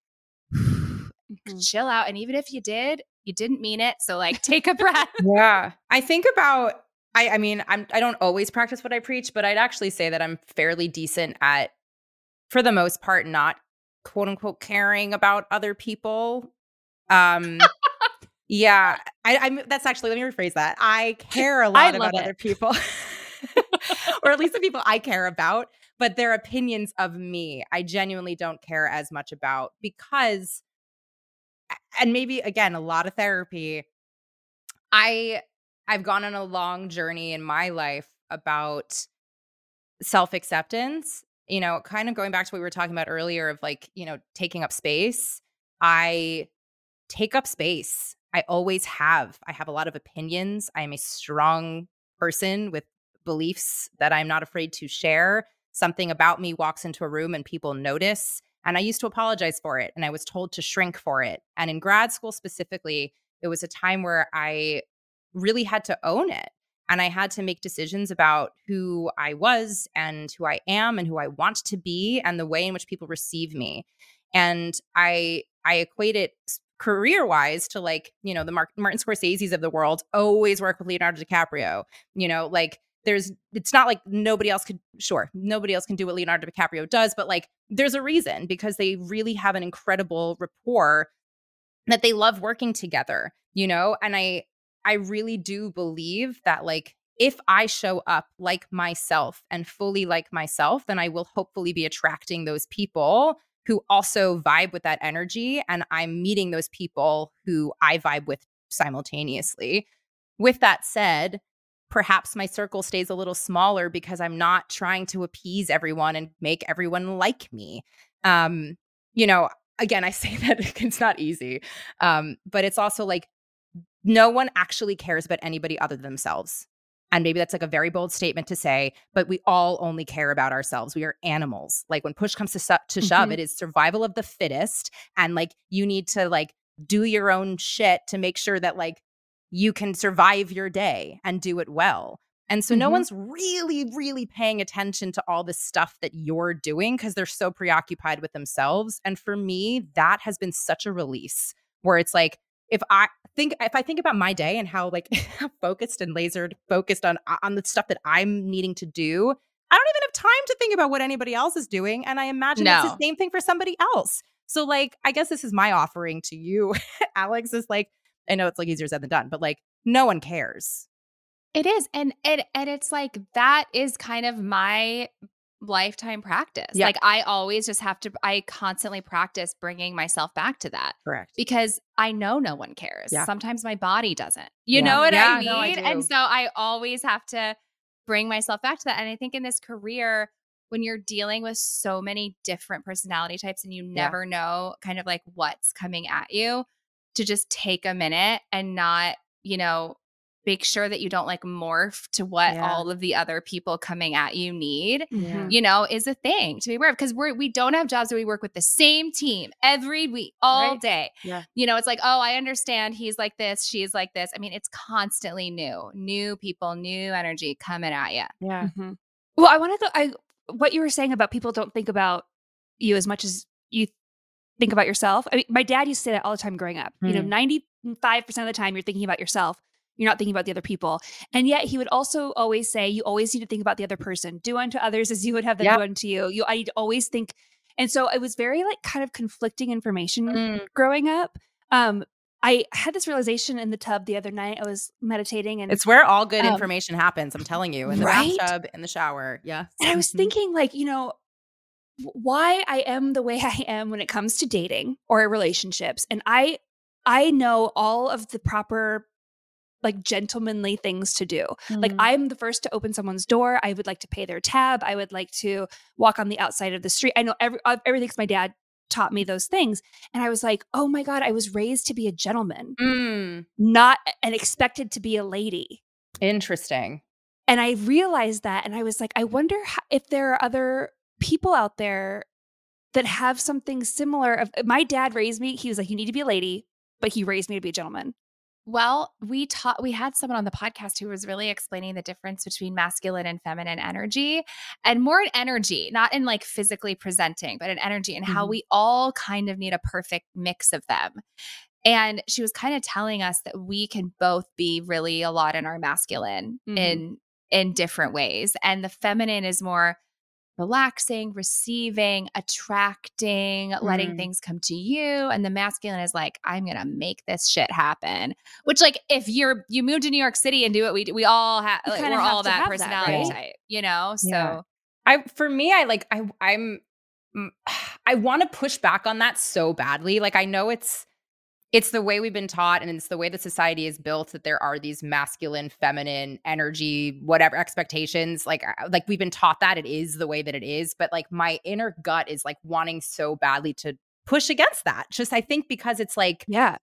chill out. And even if you did, you didn't mean it. So like take a breath. yeah i think about i i mean i'm i don't always practice what i preach but i'd actually say that i'm fairly decent at for the most part not quote unquote caring about other people um yeah i i'm that's actually let me rephrase that i care a lot about it. other people or at least the people i care about but their opinions of me i genuinely don't care as much about because and maybe again a lot of therapy i i've gone on a long journey in my life about self-acceptance you know kind of going back to what we were talking about earlier of like you know taking up space i take up space. I always have. I have a lot of opinions. I'm a strong person with beliefs that i'm not afraid to share. Something about me walks into a room and people notice and I used to apologize for it and I was told to shrink for it. And in grad school specifically, it was a time where I really had to own it. And I had to make decisions about who I was and who I am and who I want to be and the way in which people receive me. And I I equate it career wise to like, you know, the Martin Scorsese's of the world always work with Leonardo DiCaprio. You know, like there's it's not like nobody else could sure nobody else can do what leonardo dicaprio does but like there's a reason because they really have an incredible rapport that they love working together you know? And i i really do believe that like if i show up like myself and fully like myself then i will hopefully be attracting those people who also vibe with that energy and i'm meeting those people who i vibe with simultaneously. With that said perhaps my circle stays a little smaller because I'm not trying to appease everyone and make everyone like me. Um, you know, again, I say that it's not easy, um, but it's also like no one actually cares about anybody other than themselves. And maybe that's like a very bold statement to say, but we all only care about ourselves. We are animals. Like when push comes to, su- to shove, Mhm. it is survival of the fittest. And like you need to like do your own shit to make sure that like you can survive your day and do it well. And so no Mhm. one's really, really paying attention to all the stuff that you're doing because they're so preoccupied with themselves. And for me, that has been such a release where it's like, if I think if I think about my day and how like focused and lasered focused on on the stuff that I'm needing to do, I don't even have time to think about what anybody else is doing. And I imagine it's the same thing for somebody else. So like I guess this is my offering to you, Alex, is like, I know it's like easier said than done, but like no one cares. It is. And and and it's like that is kind of my lifetime practice. Like I always just have to I constantly practice bringing myself back to that Correct. because I know no one cares. Yeah. Sometimes my body doesn't. You Yeah. know what Yeah, I mean? no, I and so I always have to bring myself back to that. And I think in this career when you're dealing with so many different personality types and you never know kind of like what's coming at you, to just take a minute and not, you know, make sure that you don't like morph to what Yeah. all of the other people coming at you need Mhm. you know, is a thing to be aware of because we're we don't have jobs where we work with the same team every week, all Right. day. Yeah. You know, it's like, oh, I understand he's like this, she's like this. I mean, it's constantly new, new people, new energy coming at you. Yeah. Mhm. Well, I want to go. I what you were saying about people don't think about you as much as you think about yourself. I mean, my dad used to say that all the time growing up. You know, Mm. ninety five percent of the time you're thinking about yourself. You're not thinking about the other people. And yet he would also always say, you always need to think about the other person. Do unto others as you would have them Yep. do unto you. You I always think. And so it was very like kind of conflicting information Mm. growing up. Um, I had this realization in the tub the other night. I was meditating and It's where all good Um, information happens. I'm telling you, in the right? bathtub, in the shower. Yeah. And I was Mhm. thinking, like, you know, why I am the way I am when it comes to dating or relationships. And I I know all of the proper like gentlemanly things to do. Like Mm. I'm the first to open someone's door. I would like to pay their tab. I would like to walk on the outside of the street. I know every uh, everything's my dad taught me those things. And I was like, "Oh my god, I was raised to be a gentleman, Mm. not and expected to be a lady." Interesting. and I realized that, and I was like, I wonder ho- if there are other people out there that have something similar. Of my dad raised me; he was like, "You need to be a lady," but he raised me to be a gentleman. Well, we taught we had someone on the podcast who was really explaining the difference between masculine and feminine energy and more in energy, not in like physically presenting, but in energy and how Mhm. we all kind of need a perfect mix of them. And she was kind of telling us that we can both be really a lot in our masculine Mhm. in in different ways and the feminine is more relaxing, receiving, attracting, letting Mm. things come to you. And the masculine is like, I'm gonna make this shit happen. Which, like, if you're you move to New York City and do what we do, we all have You like, kinda we're all that have that, personality right? type, you know? So Yeah. I for me, I like I I'm mm, I want to push back on that so badly. Like I know it's it's the way we've been taught and it's the way that society is built that there are these masculine, feminine energy, whatever expectations. Like uh, like we've been taught that it is the way that it is, but like my inner gut is like wanting so badly to push against that. Just I think because it's like Yeah,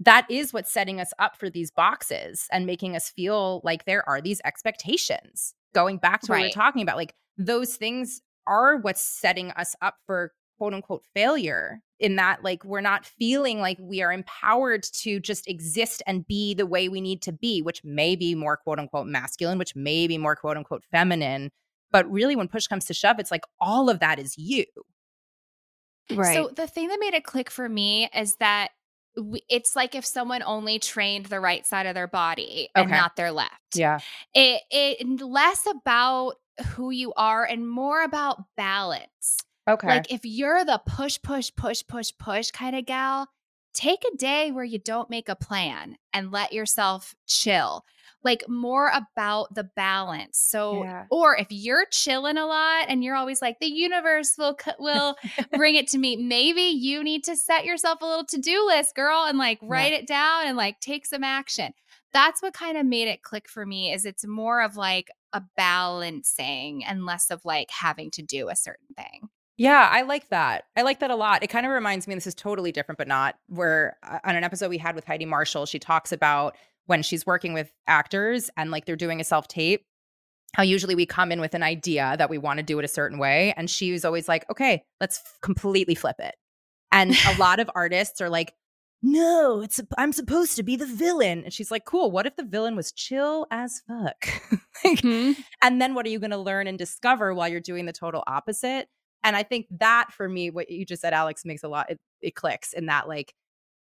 that is what's setting us up for these boxes and making us feel like there are these expectations. Going back to what we Right. were talking about, like those things are what's setting us up for quote unquote failure in that like we're not feeling like we are empowered to just exist and be the way we need to be, which may be more quote unquote masculine, which may be more quote unquote feminine. But really, when push comes to shove, it's like all of that is you. right. So the thing that made it click for me is that it's like if someone only trained the right side of their body and Okay. not their left. Yeah. It it less about who you are and more about balance. Okay. Like if you're the push, push, push, push, push kind of gal, take a day where you don't make a plan and let yourself chill. Like more about the balance. So, Yeah. or if you're chilling a lot and you're always like the universe will will bring it to me, maybe you need to set yourself a little to do list, girl, and like write it down and like take some action. That's what kind of made it click for me. Is it's more of like a balancing and less of like having to do a certain thing. Yeah, I like that. I like that a lot. It kind of reminds me, this is totally different, but not where uh, on an episode we had with Heidi Marshall, she talks about when she's working with actors and like they're doing a self tape, how usually we come in with an idea that we want to do it a certain way. And she was always like, okay, let's f- completely flip it. And a lot of artists are like, no, it's I'm supposed to be the villain. And she's like, cool. What if the villain was chill as fuck? like, Mhm. and then what are you going to learn and discover while you're doing the total opposite? And I think that for me, what you just said, Alex, makes a lot, it, it clicks in that like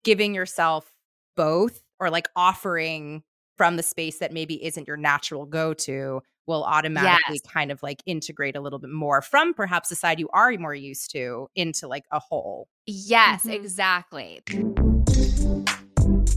giving yourself both or like offering from the space that maybe isn't your natural go to will automatically Yes. kind of like integrate a little bit more from perhaps the side you are more used to into like a whole. Yes, Mhm. exactly.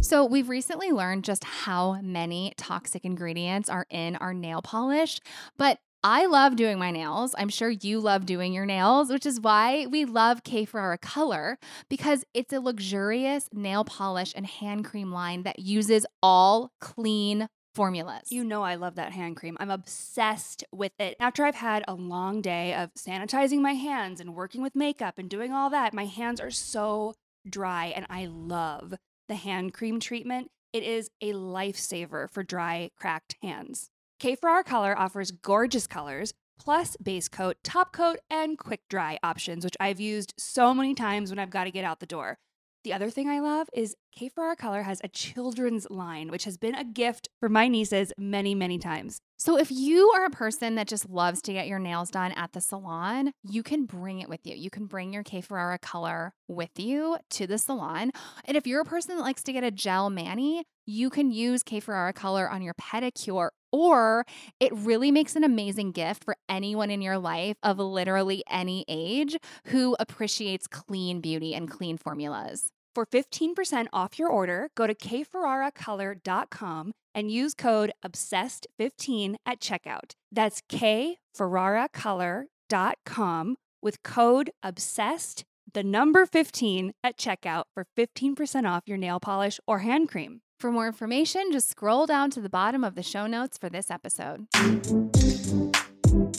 So, we've recently learned just how many toxic ingredients are in our nail polish, but I love doing my nails. I'm sure you love doing your nails, which is why we love K Ferrara Color because it's a luxurious nail polish and hand cream line that uses all clean formulas. You know, I love that hand cream. I'm obsessed with it. After I've had a long day of sanitizing my hands and working with makeup and doing all that, my hands are so dry and I love the hand cream treatment. It is a lifesaver for dry, cracked hands. K Ferrara Color offers gorgeous colors, plus base coat, top coat, and quick dry options, which I've used so many times when I've got to get out the door. The other thing I love is K Ferrara Color has a children's line, which has been a gift for my nieces many, many times. So if you are a person that just loves to get your nails done at the salon, you can bring it with you. You can bring your K Ferrara color with you to the salon. And if you're a person that likes to get a gel mani, you can use K Ferrara color on your pedicure or it really makes an amazing gift for anyone in your life of literally any age who appreciates clean beauty and clean formulas. For 15% off your order, go to kferraracolor.com and use code OBSESSED15 at checkout. That's kferraracolor.com with code OBSESSED, the number 15 at checkout for 15% off your nail polish or hand cream. For more information, just scroll down to the bottom of the show notes for this episode.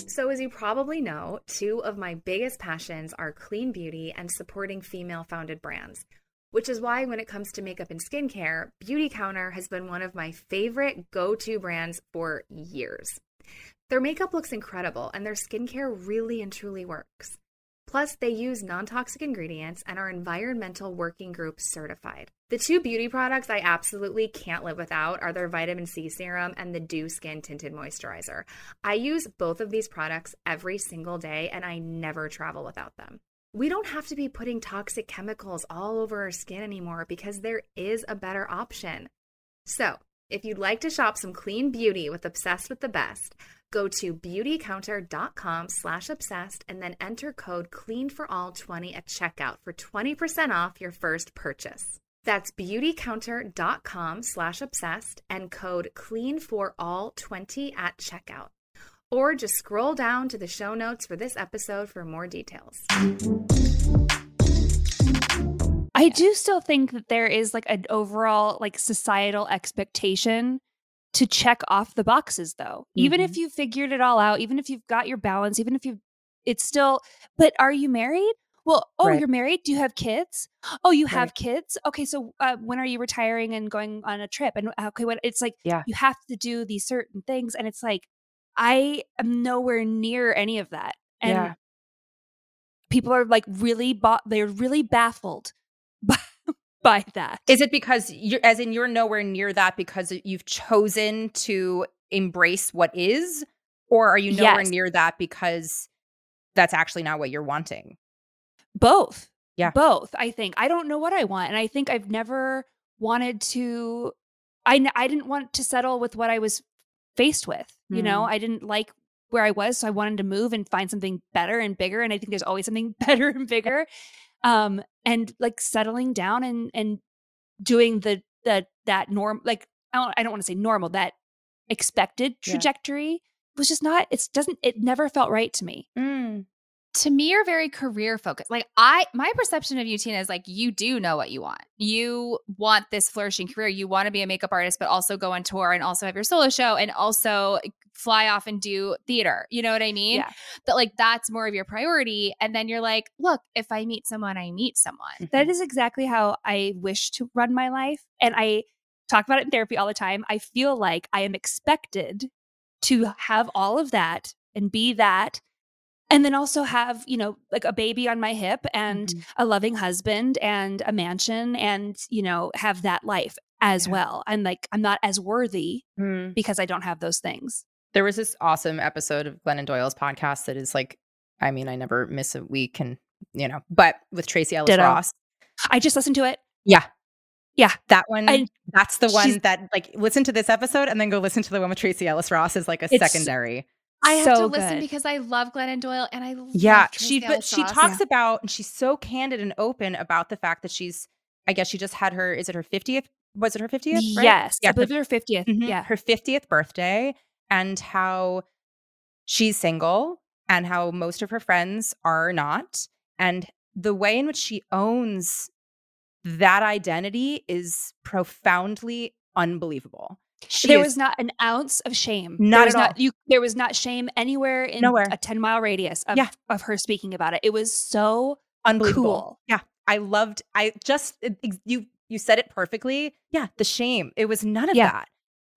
So, as you probably know, two of my biggest passions are clean beauty and supporting female founded brands, which is why when it comes to makeup and skincare, Beauty Counter has been one of my favorite go to brands for years. Their makeup looks incredible and their skincare really and truly works. Plus, they use non toxic ingredients and are environmental working group certified. The two beauty products I absolutely can't live without are their vitamin C serum and the Dew Skin Tinted Moisturizer. I use both of these products every single day and I never travel without them. We don't have to be putting toxic chemicals all over our skin anymore because there is a better option. So, if you'd like to shop some clean beauty with Obsessed with the Best, go to beautycounter.com slash obsessed and then enter code cleanforall20 at checkout for 20% off your first purchase. That's beautycounter.com slash obsessed and code cleanforall20 at checkout. Or just scroll down to the show notes for this episode for more details. I do still think that there is like an overall like societal expectation to check off the boxes though. Even if you figured it all out, even if you've got your balance, even if you it's still but are you married? Well, oh, Right. you're married? Do you have kids? Oh, you have Right. kids? Okay, so uh, when are you retiring and going on a trip? And okay, what it's like Yeah. you have to do these certain things and it's like I am nowhere near any of that. And Yeah. people are like really ba- they're really baffled by, by that. Is it because you're, as in, you're nowhere near that because you've chosen to embrace what is, or are you nowhere Yes. near that because that's actually not what you're wanting? both Yeah. both i think i don't know what i want and i think i've never wanted to i n- i didn't want to settle with what i was faced with you know Mm. i didn't like where i was so i wanted to move and find something better and bigger and i think there's always something better and bigger um and like settling down and and doing the the that norm like i don't, I don't want to say normal that expected Yeah. trajectory was just not it doesn't it never felt right to me to me you're very career focused like i my perception of you tina is like you do know what you want you want this flourishing career you want to be a makeup artist but also go on tour and also have your solo show and also fly off and do theater you know what i mean Yeah. that like that's more of your priority and then you're like look if i meet someone i meet someone That is exactly how I wish to run my life. And I talk about it in therapy all the time. I feel like I am expected to have all of that and be that. And then also have, you know, like a baby on my hip and Mhm. a loving husband and a mansion and, you know, have that life as Yeah. well. I'm like, I'm not as worthy Mm. because I don't have those things. There was this awesome episode of Glennon Doyle's podcast that is like, I mean, I never miss a week, and you know, but with Tracee Ellis Ditto. Ross, I just listened to it. yeah, Yeah. that one. I- that's the one that like listen to this episode and then go listen to the one with Tracee Ellis Ross is like a secondary. I have So to listen good. because i love glennon doyle and i love Yeah, she but she talks about and she's so candid and open about the fact that she's. I guess she just had her. Is it her fiftieth? Was it her fiftieth? Yes. Yeah, I believe her 50th. Mhm. Yeah. her 50th birthday and how she's single and how most of her friends are not and the way in which she owns that identity is profoundly unbelievable She there is was not an ounce of shame. Not there was at not all. you there was not shame anywhere in Nowhere. a 10 mile radius of, Yeah. of her speaking about it. It was so unbelievable. cool. Yeah, I loved. I just it- you you said it perfectly. Yeah, the shame. It was none of Yeah. that.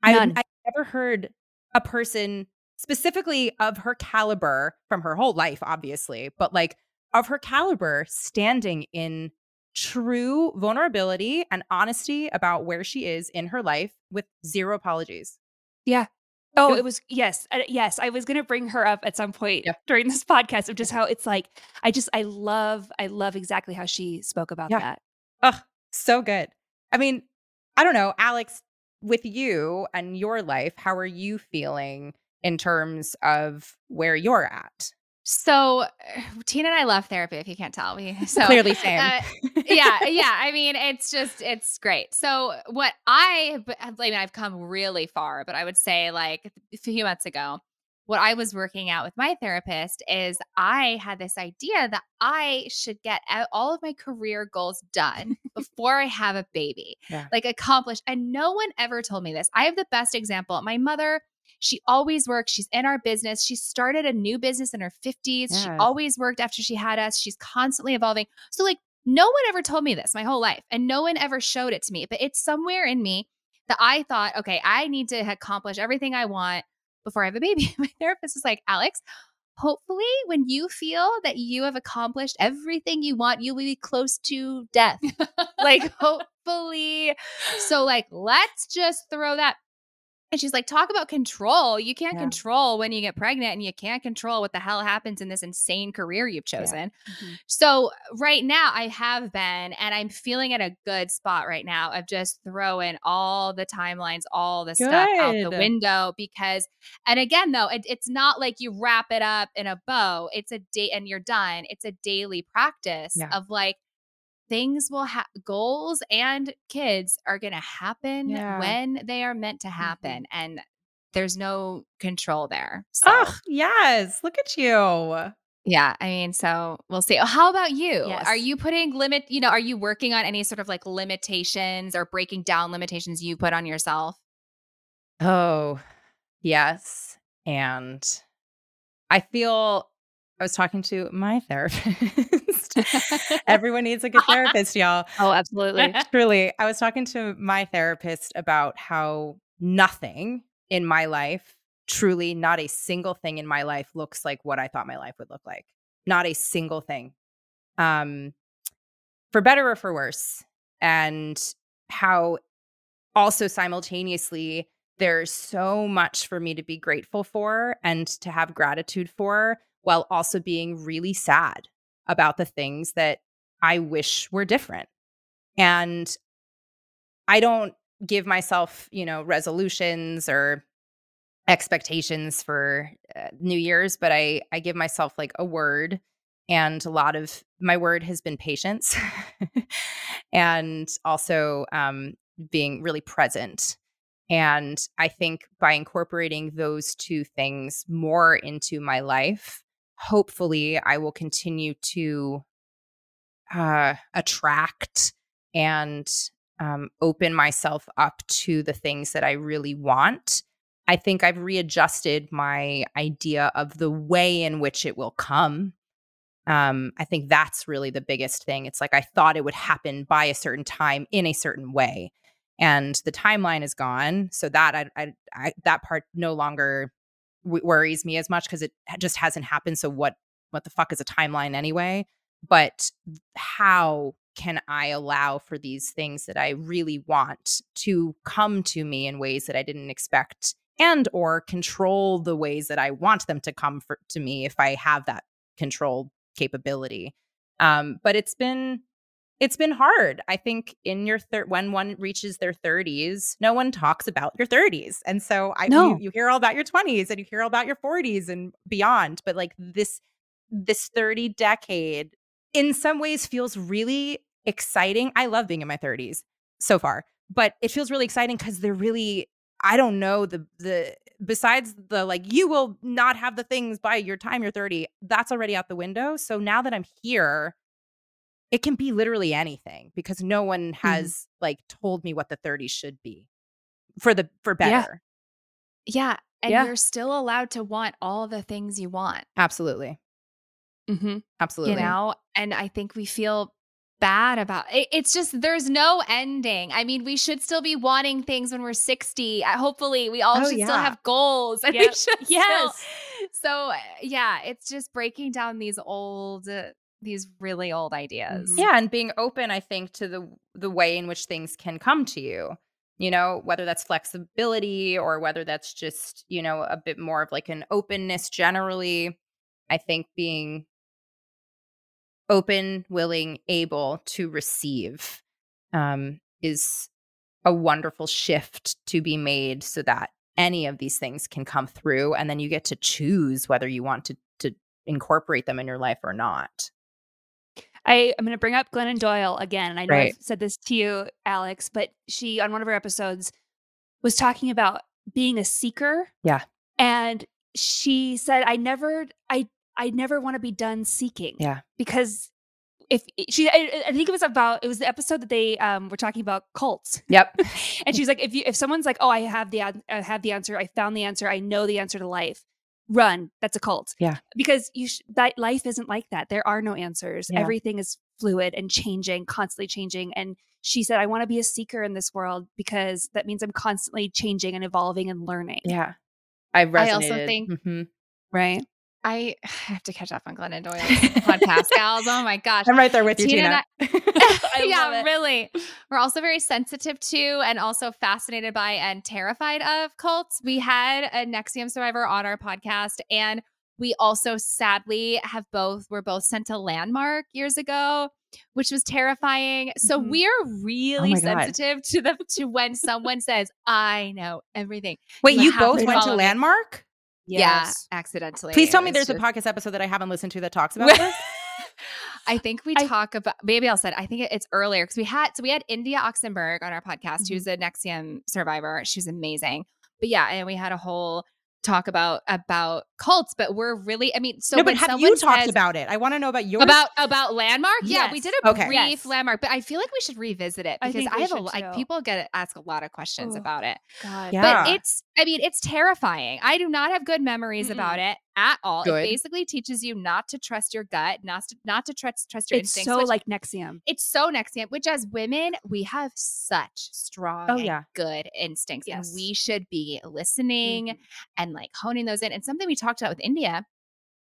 I None. I never heard a person specifically of her caliber from her whole life, obviously, but like of her caliber standing in true vulnerability and honesty about where she is in her life with zero apologies. Yeah. Oh, It- was yes, uh, yes. I was gonna bring her up at some point Yeah. during this podcast of just how it's like. I just I love I love exactly how she spoke about Yeah. that. Ugh, so good. I mean, I don't know, Alex, with you and your life, how are you feeling in terms of where you're at? So Tina and I love therapy. If you can't tell, we so Clearly, same. uh, yeah, yeah. I mean, it's just it's great. So what I, I mean, I've come really far, but I would say like a few months ago, what I was working out with my therapist is I had this idea that I should get all of my career goals done before I have a baby, Yeah. like accomplished. And no one ever told me this. I have the best example. My mother. She always works. She's in our business. She started a new business in her 50s. She always worked after she had us. She's constantly evolving. So, like, no one ever told me this my whole life, and no one ever showed it to me. But it's somewhere in me that I thought, okay, I need to accomplish everything I want before I have a baby. My therapist is like, Alex, hopefully, when you feel that you have accomplished everything you want, you'll be close to death. like, hopefully. So, like, let's just throw that. And she's like, talk about control. You can't Yeah. control when you get pregnant, and you can't control what the hell happens in this insane career you've Yeah. chosen. Mm-hmm. So right now I have been, and I'm feeling at a good spot right now of just throwing all the timelines, all the stuff out the window because, and again though, it, it's not like you wrap it up in a bow. It's a day and you're done. It's a daily practice Yeah. of like things will have goals and kids are going to happen Yeah. Mm-hmm. when they are meant to happen, and there's no control there. So. Oh, yes. Look at you. Yeah, I mean, so we'll see. How about you? Yes. Are you putting limit, you know, are you working on any sort of like limitations or breaking down limitations you put on yourself? Oh, yes. And I feel I was talking to my therapist. Everyone needs a good therapist, y'all. Oh, absolutely. Truly, I was talking to my therapist about how nothing in my life, truly not a single thing in my life looks like what I thought my life would look like. Not a single thing. Um for better or for worse. And how also simultaneously there's so much for me to be grateful for and to have gratitude for while also being really sad about the things that I wish were different. And I don't give myself, you know, resolutions or expectations for uh, New Year's, but I I give myself like a word and a lot of my word has been patience and also um being really present. And I think by incorporating those two things more into my life, hopefully I will continue to uh, attract and um, open myself up to the things that I really want. I think I've readjusted my idea of the way in which it will come. Um, I think that's really the biggest thing. It's like I thought it would happen by a certain time in a certain way, and the timeline is gone. So that I, I, I that part no longer w- worries me as much because it just hasn't happened. So what what the fuck is a timeline anyway? But how can I allow for these things that I really want to come to me in ways that I didn't expect and or control the ways that I want them to come for, to me if I have that control capability. Um, but it's been it's been hard. I think in your third when one reaches their 30s, no one talks about your 30s. And so I No. you, you hear all about your 20s and you hear all about your 40s and beyond, but like this this 30 decade in some ways feels really exciting. I love being in my 30s so far, but it feels really exciting cuz they're really I don't know the the besides the like you will not have the things by your time you're 30. That's already out the window. So now that I'm here, it can be literally anything because no one has like told me what the 30s should be. for the for better. Yeah. And Yeah. you're still allowed to want all the things you want, Absolutely. Mm-hmm. Absolutely. you know? And I think we feel bad about it. It's just there's no ending. I mean, we should still be wanting things when we're 60. Uh, Hopefully, we all Oh, should still have goals. And we Yep. should Yes. still- So, yeah, it's just breaking down these old these really old ideas. Yeah and being open i think to the the way in which things can come to you you know whether that's flexibility or whether that's just you know a bit more of like an openness generally i think being open willing able to receive um is a wonderful shift to be made so that any of these things can come through and then you get to choose whether you want to to incorporate them in your life or not I, I'm going to bring up Glennon Doyle again. And I know Right. I've said this to you, Alex, but she, on one of her episodes, was talking about being a seeker. Yeah. And she said, I never, I, I never want to be done seeking. Yeah. Because if she, I, I think it was about, it was the episode that they um, were talking about cults. yep and she's like, if you, if someone's like, oh, I have the, I have the answer, I found the answer, I know the answer to life, run. That's a cult. Yeah. Because you, sh- that life isn't like that. There are no answers. Yeah. Everything is fluid and changing, constantly changing. And she said, I want to be a seeker in this world because that means I'm constantly changing and evolving and learning. Yeah. I resonated. I also think- Mhm. Right. I have to catch up on Glennon Doyle's podcast, gals. Oh my gosh. I'm right there with you, Tina Tina. I yeah, really. We're also very sensitive to and also fascinated by and terrified of cults. We had a NXIVM survivor on our podcast, and we also sadly have both were both sent to Landmark years ago, which was terrifying. So Mhm. we're really Oh my God. sensitive to the to when someone says, "I know everything." Wait, You you both to went to follow Landmark? Yeah, accidentally. Please tell me there's was a podcast episode that I haven't listened to that talks about this. I think we I- talk about maybe I'll said I think it's earlier because we had so we had India Oxenberg on our podcast Mm-hmm. who's a NXIVM survivor. She's amazing. But yeah, and we had a whole talk about about cults, but we're really I mean, so no, but when have you talked says- about it? I want to know about your about about landmark? Yeah, we did a Okay. brief Yes. landmark, but I feel like we should revisit it because think I, have a should like people get ask a lot of questions Ugh. about it. God. Yeah. But it's I mean, it's terrifying. I do not have good memories Mm-mm. about it at all. Good. It basically teaches you not to trust your gut, not to not to trust trust your It's instincts. so which- like NXIVM. it's so NXIVM, which as women, we have such strong, Oh, yeah. good instincts. Yes. And we should be listening Mhm. and like honing those in. And something we talked about with India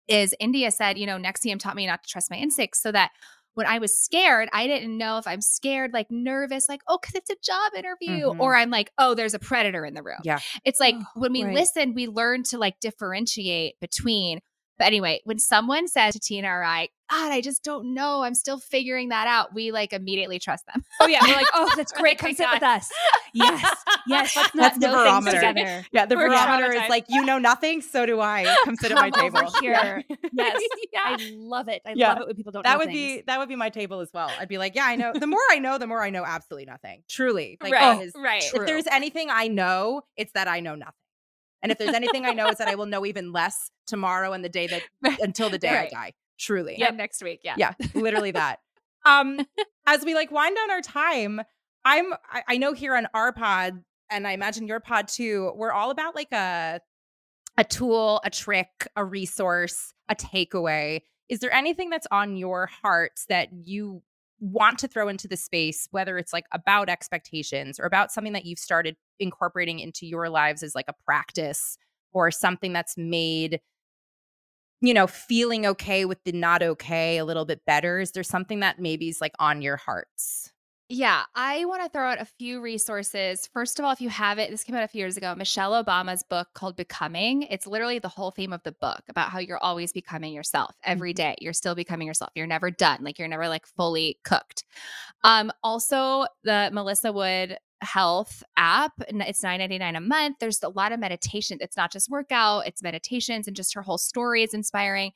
is India said, you know, NXIVM taught me not to trust my instincts so that when I was scared, I didn't know if I'm scared, like nervous, like, oh, because it's a job interview, Mhm. or I'm like, oh, there's a predator in the room. Yeah. It's like Oh, when we right. listen, we learn to like differentiate between. But anyway, when someone says to Tina or I, God, I just don't know, I'm still figuring that out, we like immediately trust them. Oh yeah, we're like, oh, that's great. Come sit with us. Yes, yes. Let's That's not the know barometer. yeah, the We're barometer is like you know nothing, so do I. Come sit at my Come over table. here. Yeah. Yes, yeah. I love it. I Yeah. love it when people don't. That know would things. be that would be my table as well. I'd be like, yeah, I know. The more I know, the more I know absolutely nothing. Truly, like right, that is- right. If there's anything I know, it's that I know nothing. And if there's anything I know, it's that I will know even less tomorrow and the day that until the day Right. I die. Truly. yeah, next week. Yeah. yeah literally that um as we like wind down our time i'm I, I know here on our pod and i imagine your pod too we're all about like a a tool a trick a resource a takeaway is there anything that's on your heart that you want to throw into the space whether it's like about expectations or about something that you've started incorporating into your lives as like a practice or something that's made you know, feeling okay with the not okay a little bit better? Is there something that maybe is like on your hearts? Yeah, I want to throw out a few resources. First of all, if you have it, this came out a few years ago, Michelle Obama's book called Becoming. It's literally the whole theme of the book about how you're always becoming yourself every day. You're still becoming yourself. You're never done. Like you're never like fully cooked. Um also the Melissa Wood health app it's 9.99 a month. There's a lot of meditation. It's not just workout it's meditations and just her whole story is inspiring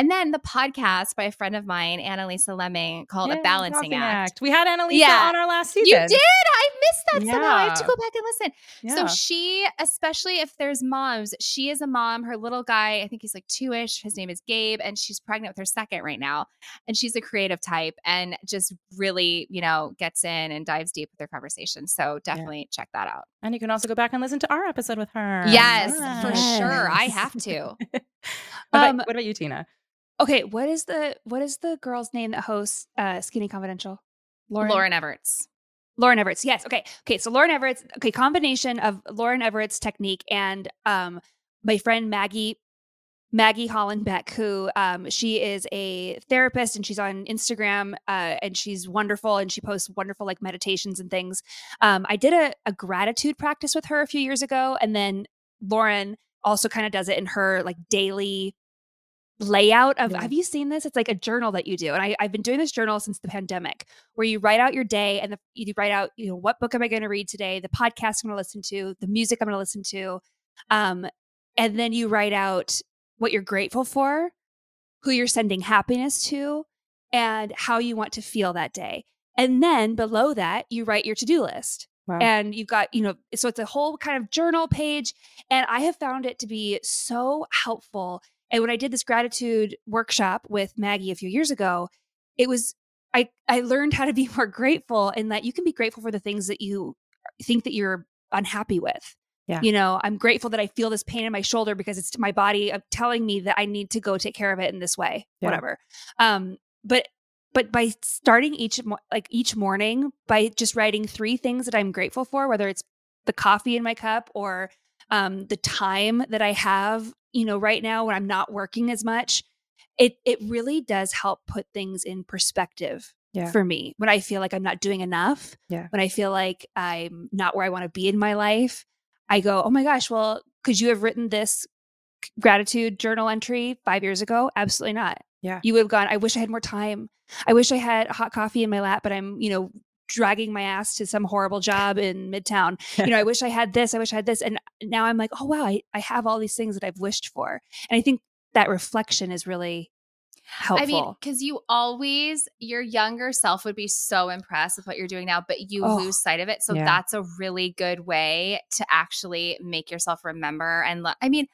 And then the podcast by a friend of mine, Annalisa Lemming, called A Balancing Act. We had Annalisa Yeah. on our last season. You did? I missed that somehow. I have to go back and listen. Yeah. So she, especially if there's moms, she is a mom. Her little guy, I think he's like two ish. His name is Gabe, and she's pregnant with her second right now. And she's a creative type and just really, you know, gets in and dives deep with their conversation. So definitely check that out. and you can also go back and listen to our episode with her. Yes, for sure. I have to. what, about, Um, what about you, Tina? Okay, what is the what is the girl's name that hosts uh Skinny Confidential? Lauren Lauren Everts. Lauren Everett's. Yes. Okay. Okay. So Lauren Everett's. Okay. Combination of Lauren Everett's technique and um my friend Maggie Maggie Holland Beck, who um she is a therapist and she's on Instagram uh and she's wonderful and she posts wonderful like meditations and things. Um I did a, a gratitude practice with her a few years ago and then Lauren also kind of does it in her like daily layout of Yeah. have you seen this it's like a journal that you do and I, i've been doing this journal since the pandemic where you write out your day and the, you write out you know what book am i going to read today the podcast i'm going to listen to the music i'm going to listen to um, and then you write out what you're grateful for who you're sending happiness to and how you want to feel that day and then below that you write your to-do list Wow. and you've got you know so it's a whole kind of journal page and i have found it to be so helpful and when i did this gratitude workshop with maggie a few years ago it was i i learned how to be more grateful and that you can be grateful for the things that you think that you're unhappy with Yeah. you know i'm grateful that i feel this pain in my shoulder because it's my body uh, telling me that i need to go take care of it in this way Yeah. whatever um but but by starting each like each morning by just writing three things that i'm grateful for whether it's the coffee in my cup or um, the time that i have you know right now when i'm not working as much it it really does help put things in perspective Yeah. for me when i feel like i'm not doing enough Yeah. when i feel like i'm not where i want to be in my life i go oh my gosh well could you have written this gratitude journal entry five years ago absolutely not Yeah. you would have gone i wish i had more time i wish i had hot coffee in my lap but i'm you know dragging my ass to some horrible job in midtown you know i wish i had this i wish i had this and now i'm like oh wow i, I have all these things that i've wished for and i think that reflection is really helpful I mean, because you always, your younger self would be so impressed with what you're doing now, but you Oh, lose sight of it. So yeah. that's a really good way to actually make yourself remember. And lo- I mean,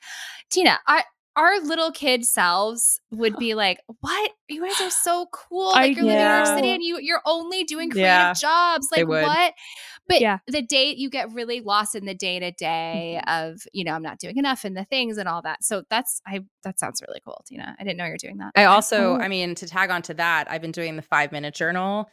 Tina, I, our little kid selves would be like, "What? You guys are so cool! Like you're living in York City, and you you're only doing creative Yeah, jobs. Like what?" But Yeah. the day you get really lost in the day to day of, you know, I'm not doing enough and the things and all that. So that's I that sounds really cool, Tina. I didn't know you were doing that. I also, Oh. I mean, to tag on to that, I've been doing the five minute journal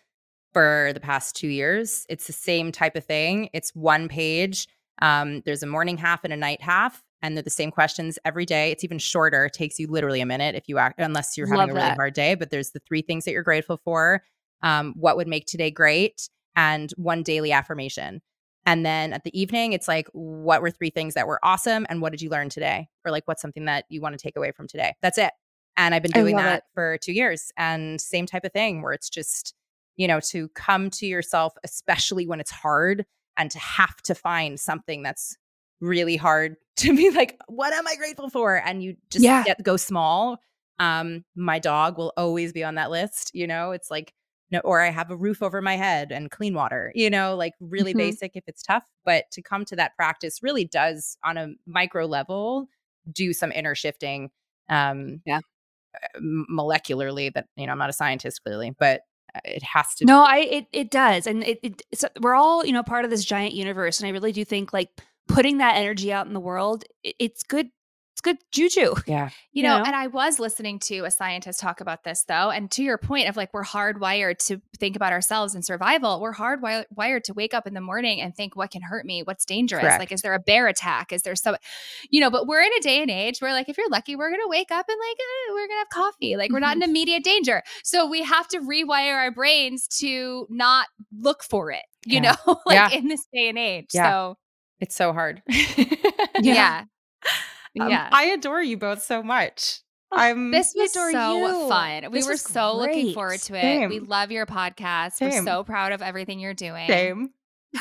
for the past two years. It's the same type of thing. It's one page. Um, there's a morning half and a night half, and they're the same questions every day. It's even shorter. It takes you literally a minute if you act, unless you're having Love a really that. hard day. But there's the three things that you're grateful for. Um, what would make today great, and one daily affirmation. And then at the evening, it's like, what were three things that were awesome? And what did you learn today? Or like, what's something that you want to take away from today? That's it. And I've been doing that it. for two years. And same type of thing where it's just, you know, to come to yourself, especially when it's hard, and to have to find something that's really hard to be like, what am I grateful for? And you just Yeah. get go small. Um, my dog will always be on that list, you know, it's like, no, or I have a roof over my head and clean water, you know, like really Mhm. basic if it's tough. But to come to that practice really does on a micro level do some inner shifting. Um, Yeah. molecularly that, you know, I'm not a scientist clearly, but uh, it has to No, I it it does, and it, it we're all you know part of this giant universe, and I really do think like putting that energy out in the world, it's good. It's good juju. Yeah. You You know, know? and I was listening to a scientist talk about this though. And to your point of like, we're hardwired to think about ourselves and survival. We're hardwired wired to wake up in the morning and think, what can hurt me? What's dangerous? Correct. Like, is there a bear attack? Is there some, you know, but we're in a day and age where like, if you're lucky, we're going to wake up and like, eh, we're going to have coffee. Like, we're not in immediate danger. So we have to rewire our brains to not look for it, you Yeah. know, like Yeah. in this day and age. Yeah. So It's so hard. yeah. Um, yeah. I adore you both so much. I'm This was so you. fun. We This were so looking forward to it. We love your podcast. We're so proud of everything you're doing. same.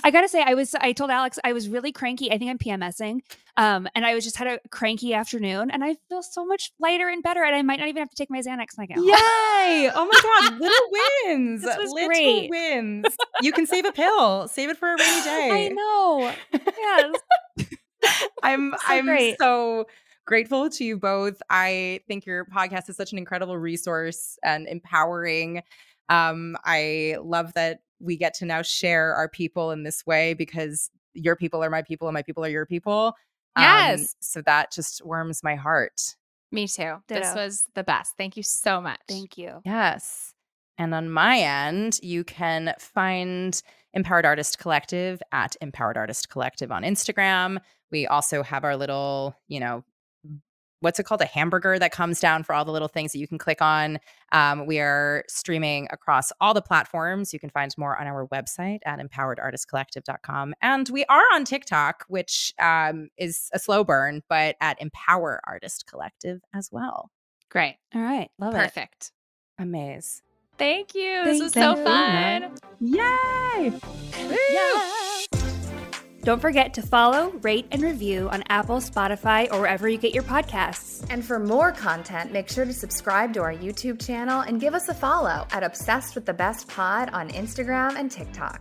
I gotta say, I was I told Alex I was really cranky. I think I'm PMSing. Um, and I was just had a cranky afternoon and I feel so much lighter and better. And I might not even have to take my Xanax when I get home. Yay! Oh my god, little wins. This was little great. wins. You can save a pill. Save it for a rainy day. I know. Yes. I'm So I'm great. so grateful to you both. I think your podcast is such an incredible resource and empowering. Um, I love that we get to now share our people in this way because your people are my people and my people are your people. Um, Yes. so that just warms my heart. Me too. This was the best. Thank you so much. Thank you. Yes. And on my end, you can find Empowered Artist Collective at Empowered Artist Collective on Instagram. We also have our little, you know, what's it called? A hamburger that comes down for all the little things that you can click on. Um, we are streaming across all the platforms. You can find more on our website at empoweredartistcollective.com. And we are on TikTok, which um, is a slow burn, but at Empower Artist Collective as well. Great. All right. Love it. Perfect. Amaze. Thank you. This Thank was so fun. Yay! Don't forget to follow, rate, and review on Apple, Spotify, or wherever you get your podcasts. And for more content, make sure to subscribe to our YouTube channel and give us a follow at Obsessed with the Best Pod on Instagram and TikTok.